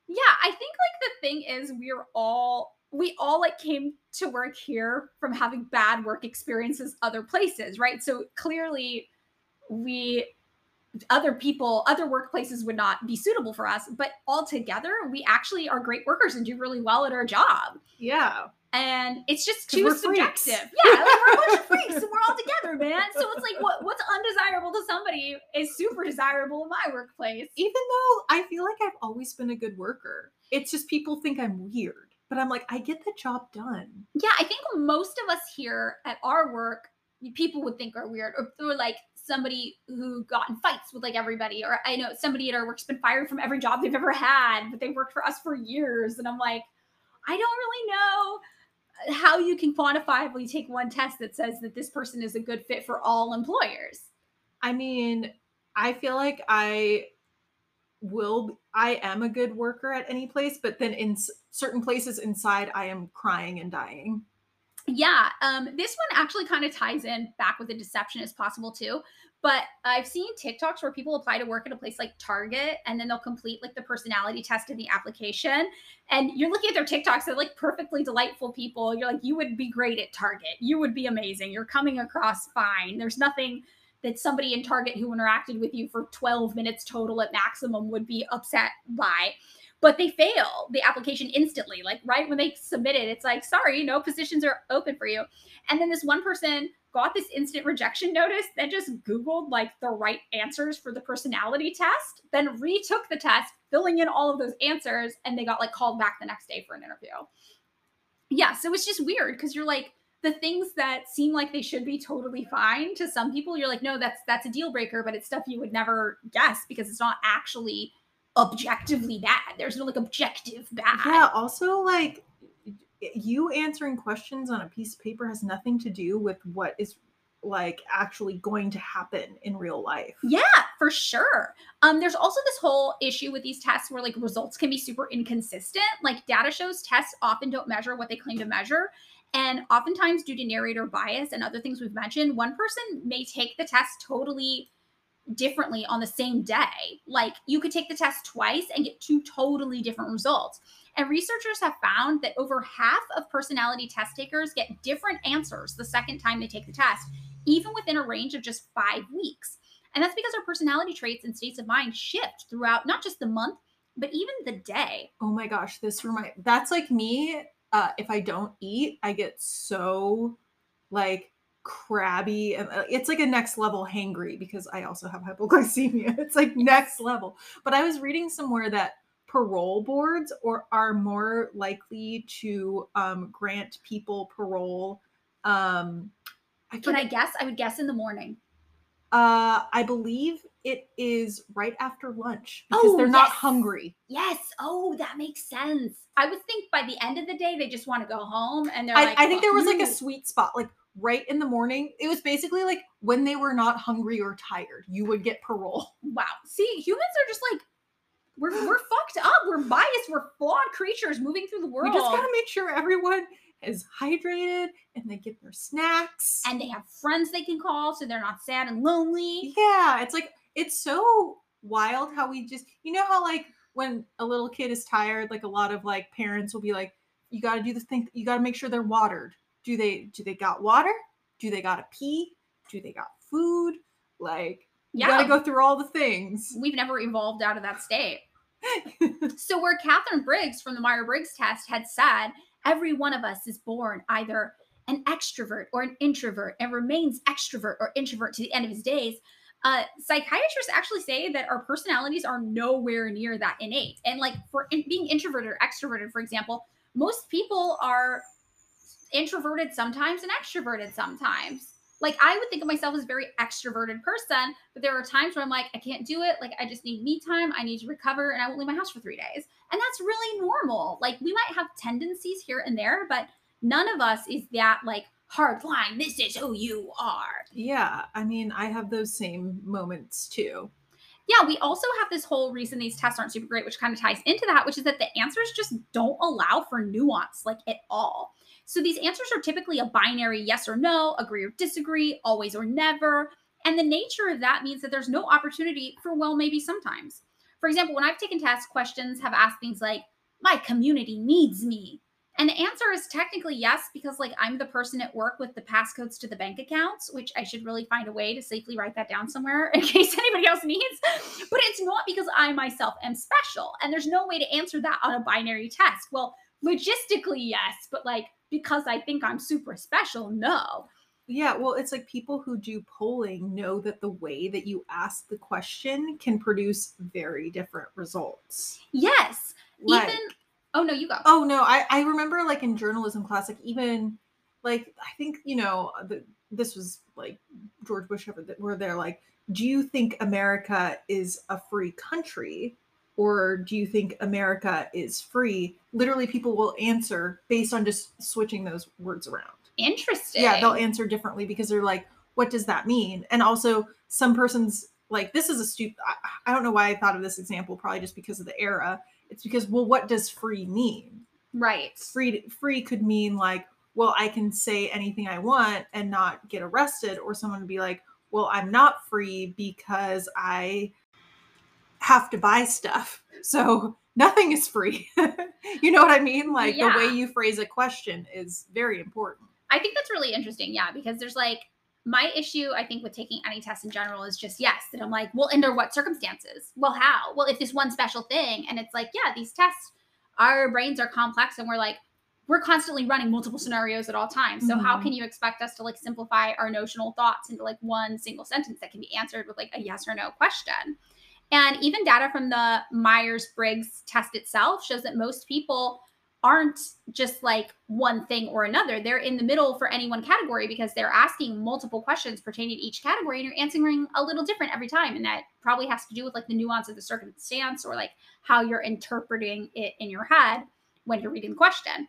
Yeah, I think like the thing is we're all we all like came to work here from having bad work experiences other places, right? So clearly we other people, other workplaces would not be suitable for us, but all together we actually are great workers and do really well at our job. Yeah. And it's just too we're freaks. subjective. Yeah, like we're a bunch of freaks and we're all together, man. So it's like what what's undesirable to somebody is super desirable in my workplace. Even though I feel like I've always been a good worker, it's just people think I'm weird. but I'm like, I get the job done. Yeah, I think most of us here at our work, people would think are weird, or, or like somebody who got in fights with like everybody, or I know somebody at our work's been fired from every job they've ever had, but they worked for us for years, and I'm like, I don't really know how you can quantifiably take one test that says that this person is a good fit for all employers. I mean, I feel like I will I am a good worker at any place, but then in certain places inside I am crying and dying. Yeah, um, this one actually kind of ties in back with the deception as possible too. But I've seen TikToks where people apply to work at a place like Target and then they'll complete like the personality test in the application. And you're looking at their TikToks, they're like perfectly delightful people. You're like, you would be great at Target. You would be amazing. You're coming across fine. There's nothing that somebody in Target who interacted with you for 12 minutes total at maximum would be upset by. But they fail the application instantly. Like right when they submit it, it's like, sorry, no positions are open for you. And then this one person got this instant rejection notice, then just Googled like the right answers for the personality test, then retook the test, filling in all of those answers, and they got like called back the next day for an interview. Yeah, so it's just weird because you're like, the things that seem like they should be totally fine to some people you're like no that's that's a deal breaker but it's stuff you would never guess because it's not actually objectively bad there's no like objective bad Yeah, also like you answering questions on a piece of paper has nothing to do with what is like actually going to happen in real life. Yeah, for sure. Um, there's also this whole issue with these tests where like results can be super inconsistent. Like data shows tests often don't measure what they claim to measure. And oftentimes, due to narrator bias and other things we've mentioned, one person may take the test totally differently on the same day. Like you could take the test twice and get two totally different results. And researchers have found that over half of personality test takers get different answers the second time they take the test, even within a range of just five weeks. And that's because our personality traits and states of mind shift throughout not just the month, but even the day. Oh my gosh, this remind that's like me. Uh, if I don't eat, I get so like crabby and uh, it's like a next level hangry because I also have hypoglycemia. It's like next level. But I was reading somewhere that parole boards or are more likely to um, grant people parole. Um, I Can I guess? I would guess in the morning. uh, I believe it is right after lunch because Oh, they're not hungry. Yes. Oh, that makes sense. I would think by the end of the day, they just want to go home and they're I, like, I think there was like a sweet spot, like right in the morning. It was basically like when they were not hungry or tired, you would get parole. wow. See, humans are just like, we're, we're fucked up. We're biased. We're flawed creatures moving through the world. We just gotta make sure everyone is hydrated and they get their snacks. and they have friends they can call so they're not sad and lonely. yeah, it's like it's so wild how we just you know how like when a little kid is tired, like a lot of like parents will be like, you gotta do this thing, you gotta make sure they're watered. Do they do they got water? Do they gotta pee? Do they got food? Like you Yeah. gotta go through all the things. We've never evolved out of that state. So, where Katharine Briggs from the Myers Briggs test had said, every one of us is born either an extrovert or an introvert and remains extrovert or introvert to the end of his days. Uh, psychiatrists actually say that our personalities are nowhere near that innate. And, like, for in- being introverted or extroverted, for example, most people are introverted sometimes and extroverted sometimes. Like I would think of myself as a very extroverted person, but there are times where I'm like, I can't do it. Like I just need me time. I need to recover, and I won't leave my house for three days. And that's really normal. Like we might have tendencies here and there, but none of us is that like hard line. This is who you are. yeah, I mean, I have those same moments too. Yeah, we also have this whole reason these tests aren't super great, which kind of ties into that, which is that the answers just don't allow for nuance, like at all. So these answers are typically a binary yes or no, agree or disagree, always or never. And the nature of that means that there's no opportunity for well, maybe sometimes. For example, when I've taken tests, questions have asked things like, my community needs me. And the answer is technically yes, because like I'm the person at work with the passcodes to the bank accounts, which I should really find a way to safely write that down somewhere in case anybody else needs. But it's not because I myself am special. And there's no way to answer that on a binary test. Well, logistically, yes, but like because I think I'm super special, no. Yeah, well, it's like people who do polling know that the way that you ask the question can produce very different results. Yes. Like, Even Oh no, you go. Oh no, I I remember like in journalism class, like even like I think you know the, this was like George Bush where they're like, do you think America is a free country? Or do you think America is free? Literally, people will answer based on just switching those words around. Interesting. Yeah, they'll answer differently because they're like, what does that mean? And also, some persons like this is a stupid. I, I don't know why I thought of this example. Probably just because of the era. It's because well, what does free mean? Right. Free free could mean like, well, I can say anything I want and not get arrested, or someone would be like, well, I'm not free because I have to buy stuff. So nothing is free. you know what I mean? Like yeah. the way you phrase a question is very important. I think that's really interesting. Yeah, because there's like my issue, I think, with taking any test in general is just yes, that I'm like, well, under what circumstances? Well, how? Well, if this one special thing, and it's like, yeah, these tests, our brains are complex, and we're like, we're constantly running multiple scenarios at all times. So mm-hmm. how can you expect us to like simplify our notional thoughts into like one single sentence that can be answered with like a yes or no question? And even data from the Myers Briggs test itself shows that most people aren't just like one thing or another. They're in the middle for any one category because they're asking multiple questions pertaining to each category and you're answering a little different every time. And that probably has to do with like the nuance of the circumstance or like how you're interpreting it in your head when you're reading the question.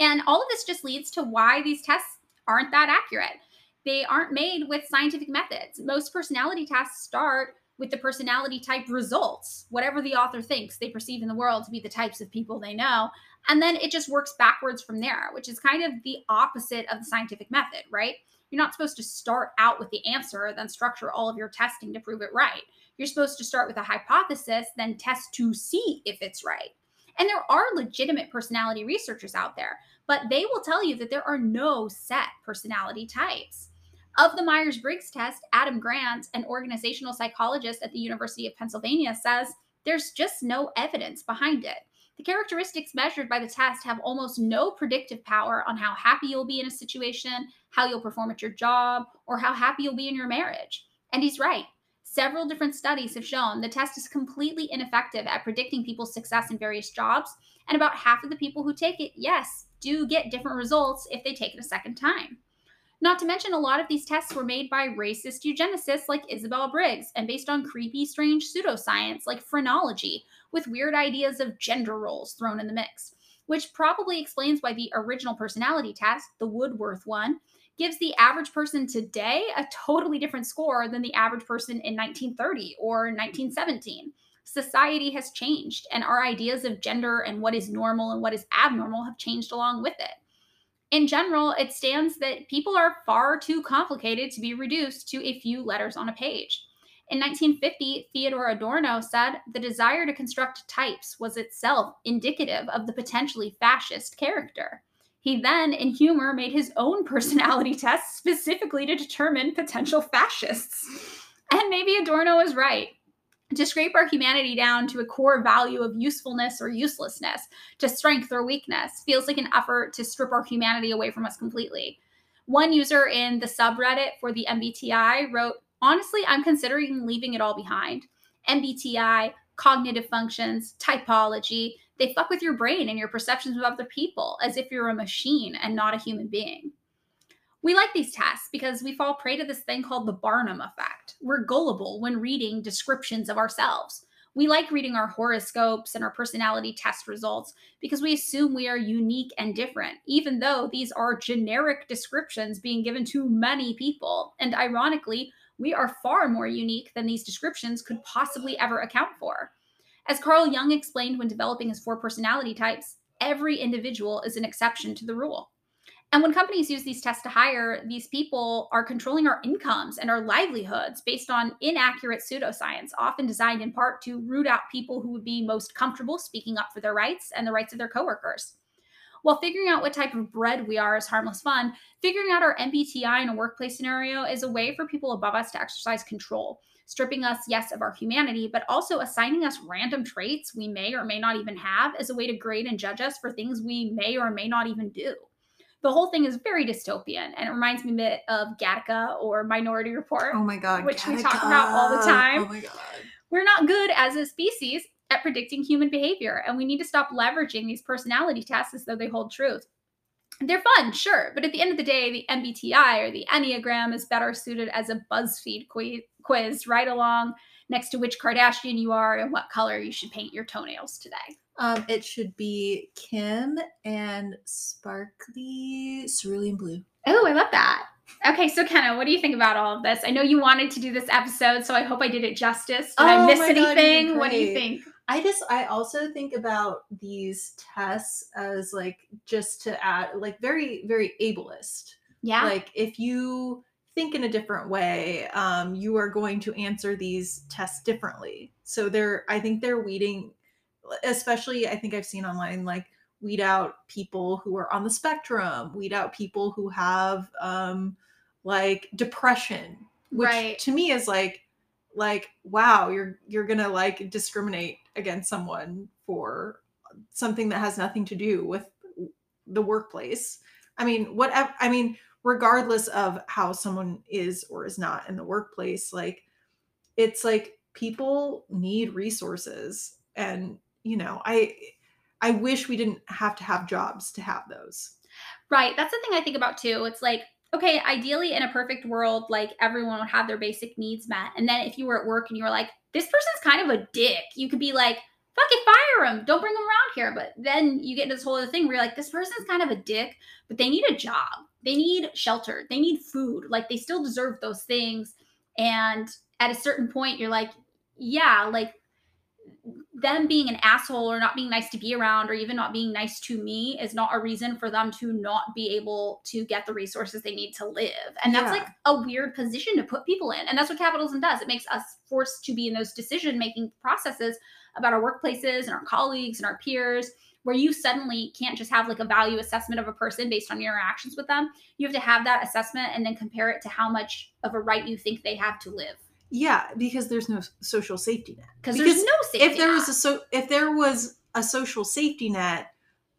And all of this just leads to why these tests aren't that accurate. They aren't made with scientific methods. Most personality tests start with the personality type results, whatever the author thinks they perceive in the world to be the types of people they know. And then it just works backwards from there, which is kind of the opposite of the scientific method, right? You're not supposed to start out with the answer, then structure all of your testing to prove it right. You're supposed to start with a hypothesis, then test to see if it's right. And there are legitimate personality researchers out there, but they will tell you that there are no set personality types. Of the Myers Briggs test, Adam Grant, an organizational psychologist at the University of Pennsylvania, says there's just no evidence behind it. The characteristics measured by the test have almost no predictive power on how happy you'll be in a situation, how you'll perform at your job, or how happy you'll be in your marriage. And he's right. Several different studies have shown the test is completely ineffective at predicting people's success in various jobs, and about half of the people who take it, yes, do get different results if they take it a second time. Not to mention, a lot of these tests were made by racist eugenicists like Isabel Briggs and based on creepy, strange pseudoscience like phrenology, with weird ideas of gender roles thrown in the mix, which probably explains why the original personality test, the Woodworth one, gives the average person today a totally different score than the average person in 1930 or 1917. Society has changed, and our ideas of gender and what is normal and what is abnormal have changed along with it. In general, it stands that people are far too complicated to be reduced to a few letters on a page. In 1950, Theodor Adorno said the desire to construct types was itself indicative of the potentially fascist character. He then, in humor, made his own personality test specifically to determine potential fascists. And maybe Adorno was right. To scrape our humanity down to a core value of usefulness or uselessness, to strength or weakness, feels like an effort to strip our humanity away from us completely. One user in the subreddit for the MBTI wrote, Honestly, I'm considering leaving it all behind. MBTI, cognitive functions, typology, they fuck with your brain and your perceptions of other people as if you're a machine and not a human being. We like these tests because we fall prey to this thing called the Barnum effect. We're gullible when reading descriptions of ourselves. We like reading our horoscopes and our personality test results because we assume we are unique and different, even though these are generic descriptions being given to many people. And ironically, we are far more unique than these descriptions could possibly ever account for. As Carl Jung explained when developing his four personality types, every individual is an exception to the rule. And when companies use these tests to hire, these people are controlling our incomes and our livelihoods based on inaccurate pseudoscience, often designed in part to root out people who would be most comfortable speaking up for their rights and the rights of their coworkers. While figuring out what type of bread we are is harmless fun, figuring out our MBTI in a workplace scenario is a way for people above us to exercise control stripping us, yes, of our humanity, but also assigning us random traits we may or may not even have as a way to grade and judge us for things we may or may not even do. The whole thing is very dystopian, and it reminds me a bit of Gattaca or Minority Report. Oh my god, which Gattaca. we talk about all the time. Oh my god, we're not good as a species, at predicting human behavior, and we need to stop leveraging these personality tests as though they hold truth. They're fun, sure, but at the end of the day, the MBTI or the Enneagram is better suited as a BuzzFeed quiz right along next to which Kardashian you are and what color you should paint your toenails today. Um, it should be Kim and sparkly cerulean blue. Oh, I love that. Okay, so Kenna, what do you think about all of this? I know you wanted to do this episode, so I hope I did it justice. Did oh I miss anything? God, what do you think? I just I also think about these tests as like just to add like very very ableist. Yeah. Like if you think in a different way, um, you are going to answer these tests differently. So they're I think they're weeding especially I think I've seen online like weed out people who are on the spectrum, weed out people who have um like depression, which right. to me is like like wow, you're you're going to like discriminate against someone for something that has nothing to do with the workplace. I mean, whatever I mean, regardless of how someone is or is not in the workplace, like it's like people need resources and you know, I I wish we didn't have to have jobs to have those. Right. That's the thing I think about too. It's like, okay, ideally in a perfect world, like everyone would have their basic needs met. And then if you were at work and you were like, this person's kind of a dick, you could be like, fuck it, fire him. Don't bring him around here. But then you get into this whole other thing where you're like, this person's kind of a dick, but they need a job. They need shelter. They need food. Like they still deserve those things. And at a certain point, you're like, yeah, like them being an asshole or not being nice to be around or even not being nice to me is not a reason for them to not be able to get the resources they need to live. And that's yeah. like a weird position to put people in. And that's what capitalism does. It makes us forced to be in those decision making processes about our workplaces and our colleagues and our peers where you suddenly can't just have like a value assessment of a person based on your interactions with them. You have to have that assessment and then compare it to how much of a right you think they have to live. Yeah, because there's no social safety net. Because there's no safety. If there net. was a so if there was a social safety net,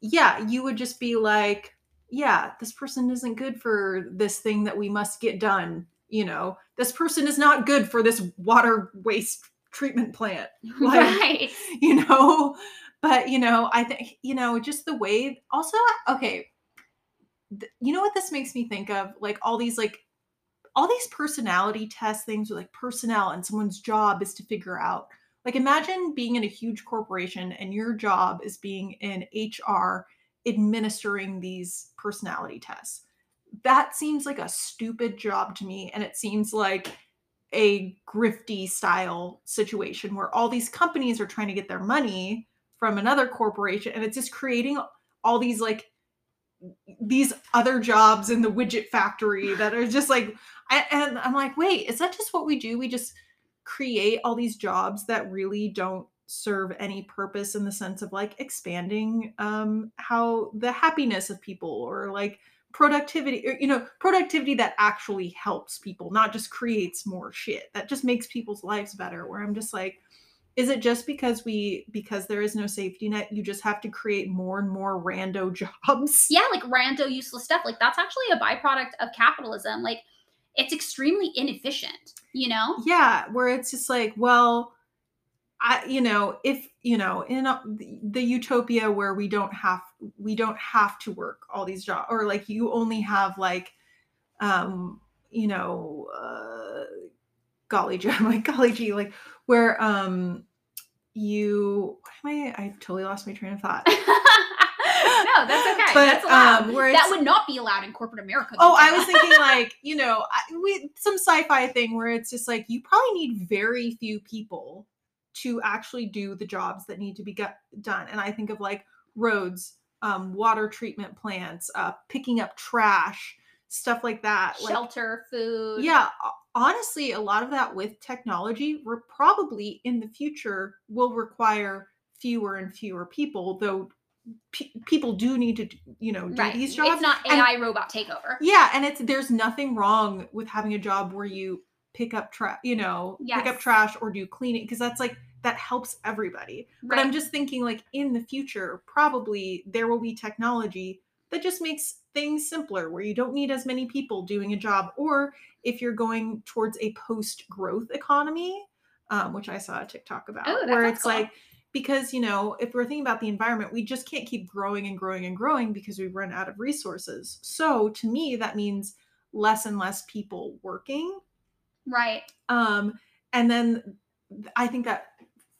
yeah, you would just be like, yeah, this person isn't good for this thing that we must get done. You know, this person is not good for this water waste treatment plant. Like, right. You know, but you know, I think you know, just the way. Also, okay, th- you know what this makes me think of? Like all these like all these personality test things with like personnel and someone's job is to figure out like imagine being in a huge corporation and your job is being in HR administering these personality tests. That seems like a stupid job to me and it seems like a grifty style situation where all these companies are trying to get their money from another corporation and it's just creating all these like these other jobs in the widget factory that are just like and i'm like wait is that just what we do? We just create all these jobs that really don't serve any purpose in the sense of like expanding um how the happiness of people or like productivity or, you know productivity that actually helps people not just creates more shit. That just makes people's lives better. Where i'm just like is it just because we because there is no safety net you just have to create more and more rando jobs? Yeah like rando useless stuff. Like that's actually a byproduct of capitalism. Like it's extremely inefficient you know yeah where it's just like well i you know if you know in a, the utopia where we don't have we don't have to work all these jobs or like you only have like um you know uh golly gee like golly gee like where um you why am I I totally lost my train of thought. no, that's okay. But that's allowed. Um, that would not be allowed in corporate America. Oh, I was thinking like you know I, we, some sci-fi thing where it's just like you probably need very few people to actually do the jobs that need to be get done. And I think of like roads, um, water treatment plants, uh, picking up trash, stuff like that. Shelter, like, food. Yeah, honestly, a lot of that with technology, we're probably in the future will require fewer and fewer people, though people do need to, you know, do right. these jobs. It's not AI and, robot takeover. Yeah, and it's there's nothing wrong with having a job where you pick up trash, you know, yes. pick up trash or do cleaning because that's like that helps everybody. Right. But I'm just thinking like in the future, probably there will be technology that just makes things simpler where you don't need as many people doing a job or if you're going towards a post growth economy um, which i saw a tiktok about oh, where it's cool. like because you know if we're thinking about the environment we just can't keep growing and growing and growing because we run out of resources. So to me that means less and less people working. Right. um and then i think that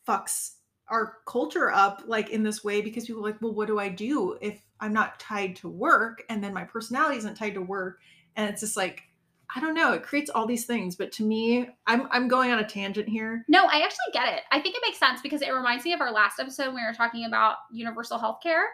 fucks our culture up like in this way because people are like well what do i do if i'm not tied to work? And then my personality isn't tied to work. And it's just like i don't know it creates all these things but to me i'm i'm going on a tangent here No, I actually get it. I think it makes sense because it reminds me of our last episode when we were talking about universal health care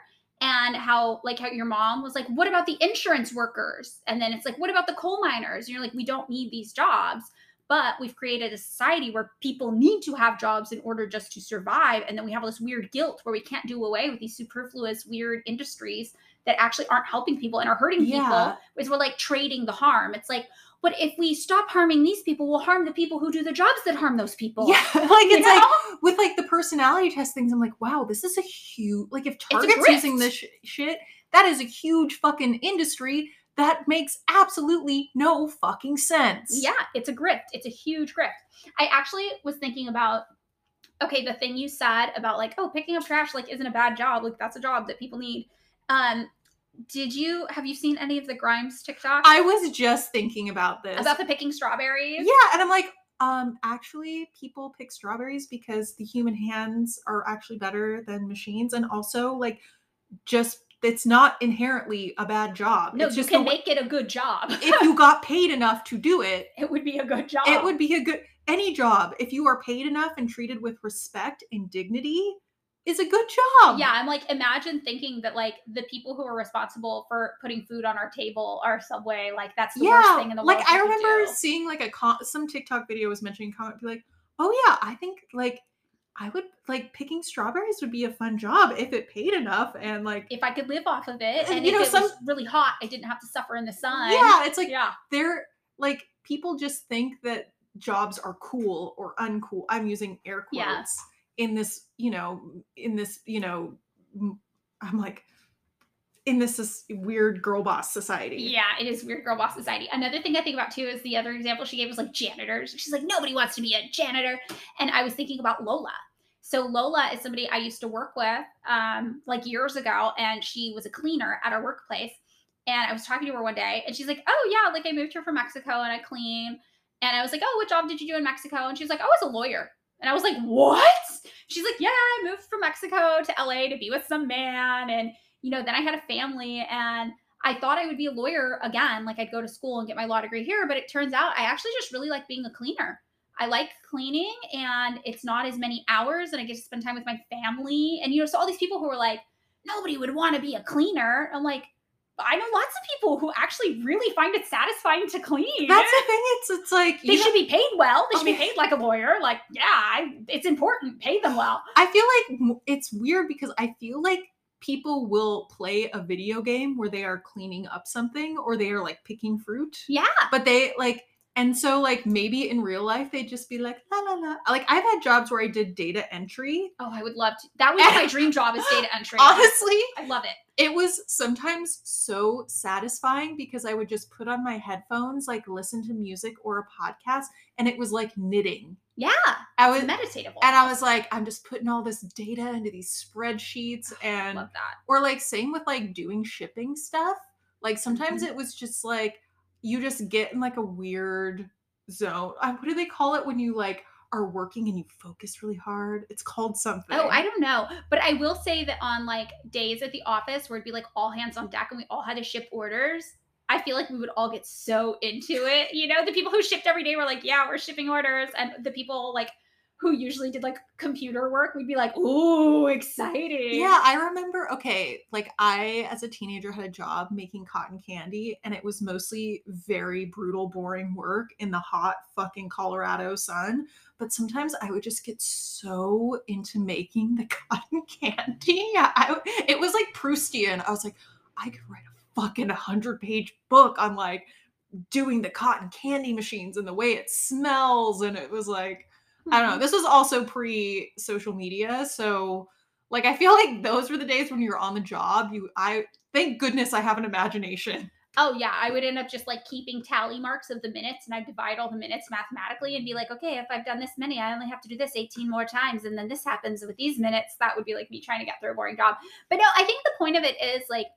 and how like how your mom was like, what about the insurance workers? And then it's like, what about the coal miners? And you're like, we don't need these jobs. But we've created a society where people need to have jobs in order just to survive. And then we have all this weird guilt where we can't do away with these superfluous, weird industries that actually aren't helping people and are hurting Yeah. people. Is we're like trading the harm. It's like, but if we stop harming these people, we'll harm the people who do the jobs that harm those people. yeah like it's like with like the personality test things i'm like wow this is a huge like if target's using this sh- shit that is a huge fucking industry that makes absolutely no fucking sense Yeah, it's a grift. It's a huge grift. I actually was thinking about okay, the thing you said about like, oh, picking up trash like isn't a bad job. Like that's a job that people need. Um, did you have you seen any of the Grimes TikTok i was just thinking about this about the picking strawberries? yeah and i'm like um actually people pick strawberries because the human hands are actually better than machines and also like just it's not inherently a bad job No, it's you just can way- make it a good job. if you got paid enough to do it it would be a good job. it would be a good any job if you are paid enough and treated with respect and dignity is a good job yeah, I'm like, imagine thinking that like the people who are responsible for putting food on our table are Subway. Like that's the worst thing in the world. like i remember do. seeing like a com- some tiktok video was mentioning comment be like oh yeah i think like i would like picking strawberries would be a fun job if it paid enough and like if I could live off of it, And, and you know, it some- was really hot, I didn't have to suffer in the sun. yeah it's like yeah. they're like people just think that jobs are cool or uncool i'm using air quotes Yeah. In this you know in this you know i'm like in this, weird girl boss society Yeah, it is weird girl boss society. Another thing I think about too is the other example she gave was like janitors. She's like, nobody wants to be a janitor. And I was thinking about Lola. So Lola is somebody I used to work with um, like years ago, and she was a cleaner at our workplace. And I was talking to her one day, and she's like, "Oh yeah, like I moved here from Mexico, and I clean." And I was like, "Oh, what job did you do in Mexico?" And she was like, "Oh, I was a lawyer." And I was like, "What?" She's like, "Yeah, I moved from Mexico to LA to be with some man, and you know, then I had a family, and I thought I would be a lawyer again, like I'd go to school and get my law degree here, but it turns out I actually just really like being a cleaner. I like cleaning and it's not as many hours and I get to spend time with my family. And you know, so all these people who are like, nobody would want to be a cleaner. I'm like, I know lots of people who actually really find it satisfying to clean. that's the thing it's it's like they should be paid well. They should be paid like a lawyer. Like, yeah, I, it's important. Pay them well. I feel like it's weird because I feel like people will play a video game where they are cleaning up something or they are like picking fruit. Yeah. But they like and so like maybe in real life they'd just be like la la la. Like I've had jobs where I did data entry. Oh, I would love to. That would be my dream job is data entry. Honestly, I love it. It was sometimes so satisfying because I would just put on my headphones, like listen to music or a podcast, and it was like knitting. Yeah. I was meditative. and I was like, I'm just putting all this data into these spreadsheets and love that. or like same with like doing shipping stuff like sometimes Mhm. it was just like you just get in like a weird zone I, what do they call it when you like are working and you focus really hard it's called something Oh, I don't know. But I will say that on like days at the office where it'd be like all hands on deck and we all had to ship orders, I feel like we would all get so into it. You know, the people who shipped every day were like, yeah, we're shipping orders. And the people like who usually did like computer work, we'd be like, ooh, exciting. yeah i remember okay like i as a teenager had a job making cotton candy and it was mostly very brutal boring work in the hot fucking colorado sun but sometimes i would just get so into making the cotton candy I, it was like proustian i was like i could write a fucking 100 page book on like doing the cotton candy machines and the way it smells and it was like I don't know. Mhm. This was also pre social media, so like I feel like those were the days when you were on the job. You I thank goodness I have an imagination. Oh yeah, I would end up just like keeping tally marks of the minutes and I divide all the minutes mathematically and be like, okay, if I've done this many, I only have to do this 18 more times. And then this happens with these minutes. That would be like me trying to get through a boring job. But no, I think the point of it is like,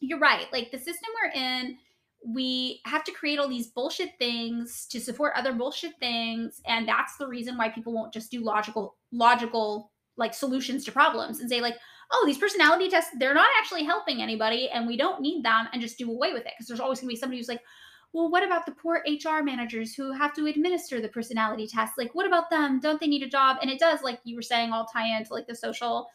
you're right. Like the system we're in, we have to create all these bullshit things to support other bullshit things. And that's the reason why people won't just do logical, logical like solutions to problems and say, like, oh, these personality tests, they're not actually helping anybody and we don't need them and just do away with it. Because there's always going to be somebody who's like, well, what about the poor HR managers who have to administer the personality tests? Like, what about them? Don't they need a job? And it does, like you were saying, all tie into like the social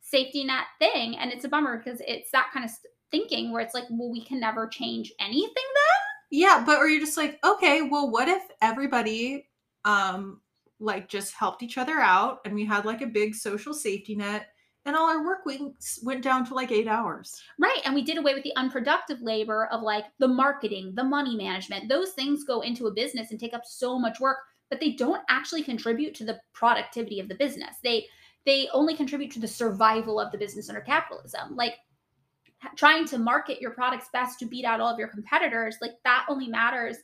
safety net thing. And it's a bummer because it's that kind of thinking where it's like, well, we can never change anything then. Yeah, but or you're just like, okay, well, what if everybody um like just helped each other out and we had like a big social safety net and all our work weeks went down to like eight hours. Right. And we did away with the unproductive labor of like the marketing, the money management. Those things go into a business and take up so much work, but they don't actually contribute to the productivity of the business. They they only contribute to the survival of the business under capitalism. Like trying to market your products best to beat out all of your competitors, like that only matters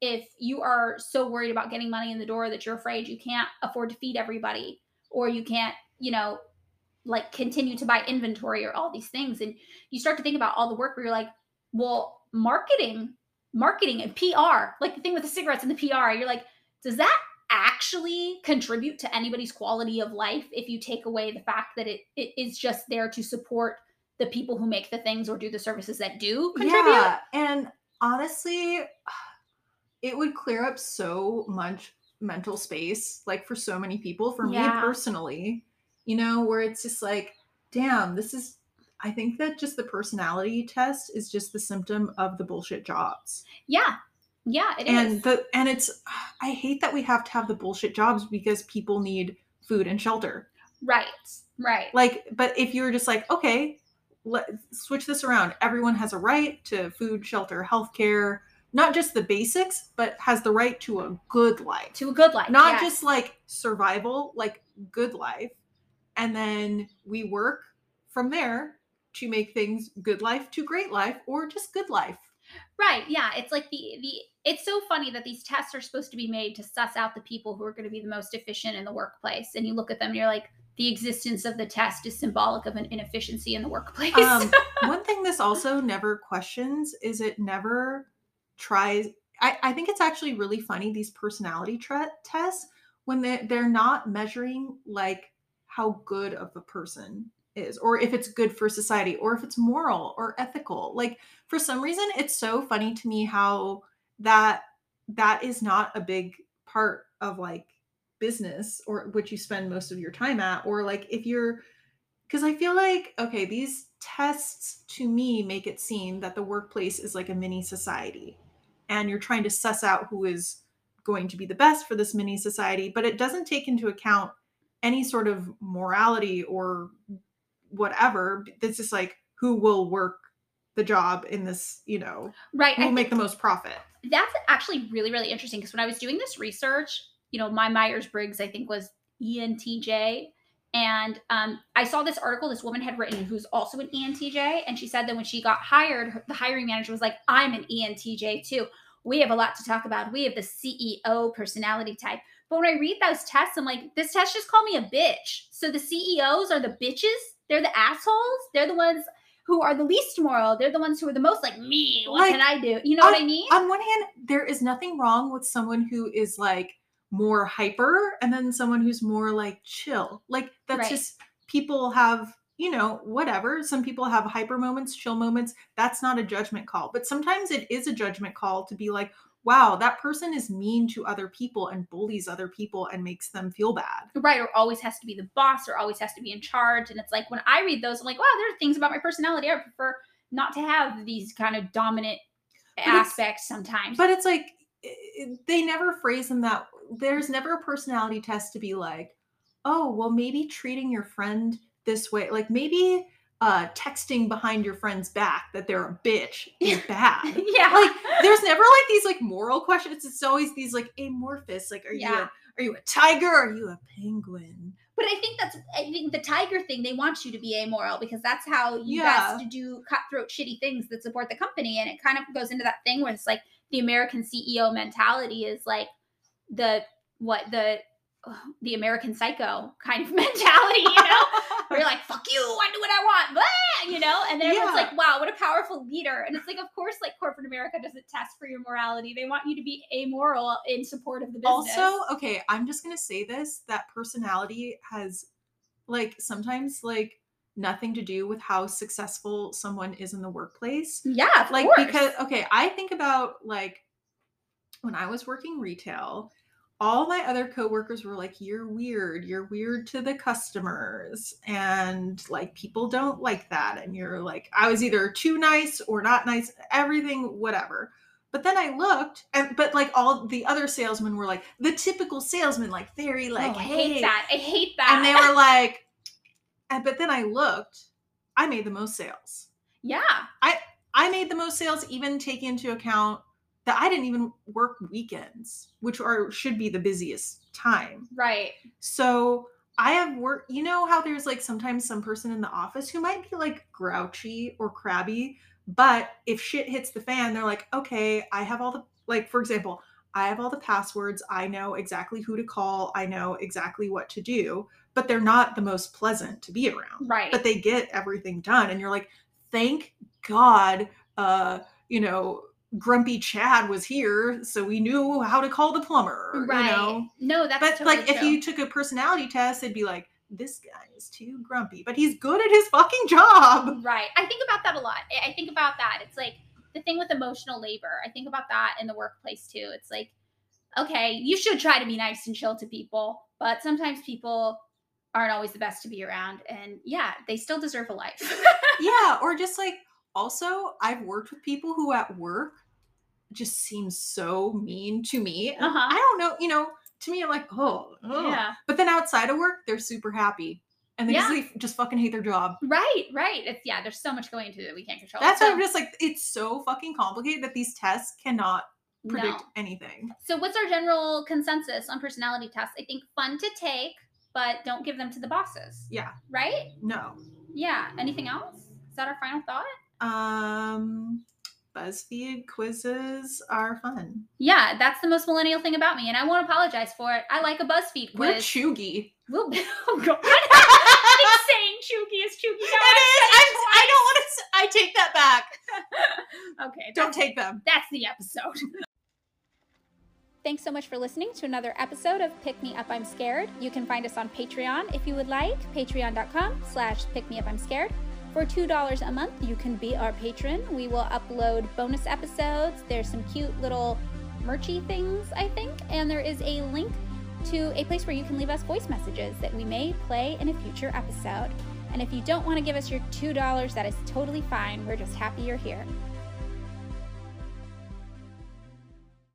if you are so worried about getting money in the door that you're afraid you can't afford to feed everybody or you can't, you know, like continue to buy inventory or all these things. And you start to think about all the work where you're like well marketing marketing and pr like the thing with the cigarettes and the pr you're like does that actually contribute to anybody's quality of life if you take away the fact that it, it is just there to support the people who make the things or do the services that do contribute Yeah, and honestly, it would clear up so much mental space, like for so many people. For Yeah. me personally, you know, where it's just like, damn, this is. I think that just the personality test is just the symptom of the bullshit jobs. yeah yeah it is. and the and it's I hate that we have to have the bullshit jobs because people need food and shelter. right right Like, but if you're just like, okay, let switch this around. Everyone has a right to food, shelter, healthcare, not just the basics, but has the right to a good life. to a good life Not yes. just like survival, like good life. And then we work from there to make things good life to great life or just good life. Right. Yeah. It's like the the it's so funny that these tests are supposed to be made to suss out the people who are going to be the most efficient in the workplace. And you look at them and you're like, the existence of the test is symbolic of an inefficiency in the workplace. um, one thing this also never questions is it never tries I, I think it's actually really funny these personality tra- tests when they, they're not measuring like how good of a person is or if it's good for society or if it's moral or ethical like for some reason it's so funny to me how that that is not a big part of like business or which you spend most of your time at or like if you're because I feel like okay, these tests to me make it seem that the workplace is like a mini society, and you're trying to suss out who is going to be the best for this mini society, but it doesn't take into account any sort of morality or whatever. It's just like who will work the job in this, you know, right. who will make the most profit. that's actually really, really interesting because when I was doing this research, you know, my Myers Briggs, I think, was ENTJ. And um, I saw this article this woman had written who's also an ENTJ. And she said that when she got hired, her, the hiring manager was like, I'm an ENTJ too. We have a lot to talk about. We have the CEO personality type. But when I read those tests, I'm like, this test just called me a bitch. So the CEOs are the bitches. They're the assholes. They're the ones who are the least moral. They're the ones who are the most like me. What Like, can I do? You know what I mean? On one hand, there is nothing wrong with someone who is like more hyper and then someone who's more like chill. Like that's Right. just people have, you know, whatever. Some people have hyper moments, chill moments. That's not a judgment call. But sometimes it is a judgment call to be like, wow, that person is mean to other people and bullies other people and makes them feel bad. right or always has to be the boss or always has to be in charge and it's like when i read those i'm like wow there are things about my personality i prefer not to have these kind of dominant it's- aspects sometimes But it's like i- i- they never phrase them that there's never a personality test to be like, oh, well, maybe treating your friend this way, like maybe uh texting behind your friend's back that they're a bitch is bad. yeah like there's never like these like moral questions. It's always these like amorphous, like are you a, are you a tiger? Or are you a penguin? But I think that's I think the tiger thing. They want you to be amoral because that's how you Yeah. guys to do cutthroat, shitty things that support the company, and it kind of goes into that thing where it's like the American CEO mentality is like the what the the American psycho kind of mentality, you know, where you're like, "Fuck you, I do what I want," blah, you know, and then Yeah. it's like, "Wow, what a powerful leader!" And it's like, of course, like corporate America doesn't test for your morality; they want you to be amoral in support of the business. also okay i'm just gonna say this that personality has like sometimes like nothing to do with how successful someone is in the workplace yeah, like course. because okay i think about like when i was working retail all my other coworkers were like you're weird. You're weird to the customers. And like people don't like that. And you're like i was either too nice or not nice everything whatever. But then i looked and but like all the other salesmen were like the typical salesman like very like oh, I hey. hate that. I hate that. and they were like and but then i looked i made the most sales. Yeah, I i made the most sales, even taking into account that I didn't even work weekends, which are should be the busiest time. right. So I have worked. You know how there's like sometimes some person in the office who might be like grouchy or crabby, but if shit hits the fan, they're like, okay, I have all the like. For example, I have all the passwords. I know exactly who to call. I know exactly what to do. But they're not the most pleasant to be around Right. but they get everything done and you're like thank god uh you know grumpy chad was here so we knew how to call the plumber right. you know No, that's but totally like if you took a personality test it'd be like this guy is too grumpy but he's good at his fucking job Right. I think about that a lot. I think about that. It's like the thing with emotional labor. I think about that in the workplace too. It's like, okay, you should try to be nice and chill to people, but sometimes people aren't always the best to be around. And yeah, they still deserve a life. yeah or just like also i've worked with people who at work just seem so mean to me Uh-huh. i don't know you know to me i'm like oh, oh. yeah. But then outside of work, they're super happy. And they just, Yeah. like, just fucking hate their job. Right, right. It's yeah, there's so much going into it we can't control. That's why I'm just like, it's so fucking complicated that these tests cannot predict no. anything. So what's our general consensus on personality tests? I think fun to take, but don't give them to the bosses. Yeah. Right? No. Yeah. Anything else? Is that our final thought? Um BuzzFeed quizzes are fun. Yeah, that's the most millennial thing about me, and I won't apologize for it. I like a BuzzFeed quiz. We're quiz. chuggy. We'll be, oh god, I saying chuggy is chuggy. It is. I'm, I don't want to. I take that back. Okay, Don't that's, take them. that's the episode. Thanks so much for listening to another episode of Pick Me Up I'm Scared. You can find us on Patreon if you would like, patreon.com slash pick me up I'm scared. For $2 a month, you can be our patron. We will upload bonus episodes. There's some cute little merchy things, I think, and there is a link to a place where you can leave us voice messages that we may play in a future episode. And if you don't want to give us your $2, that is totally fine. We're just happy you're here.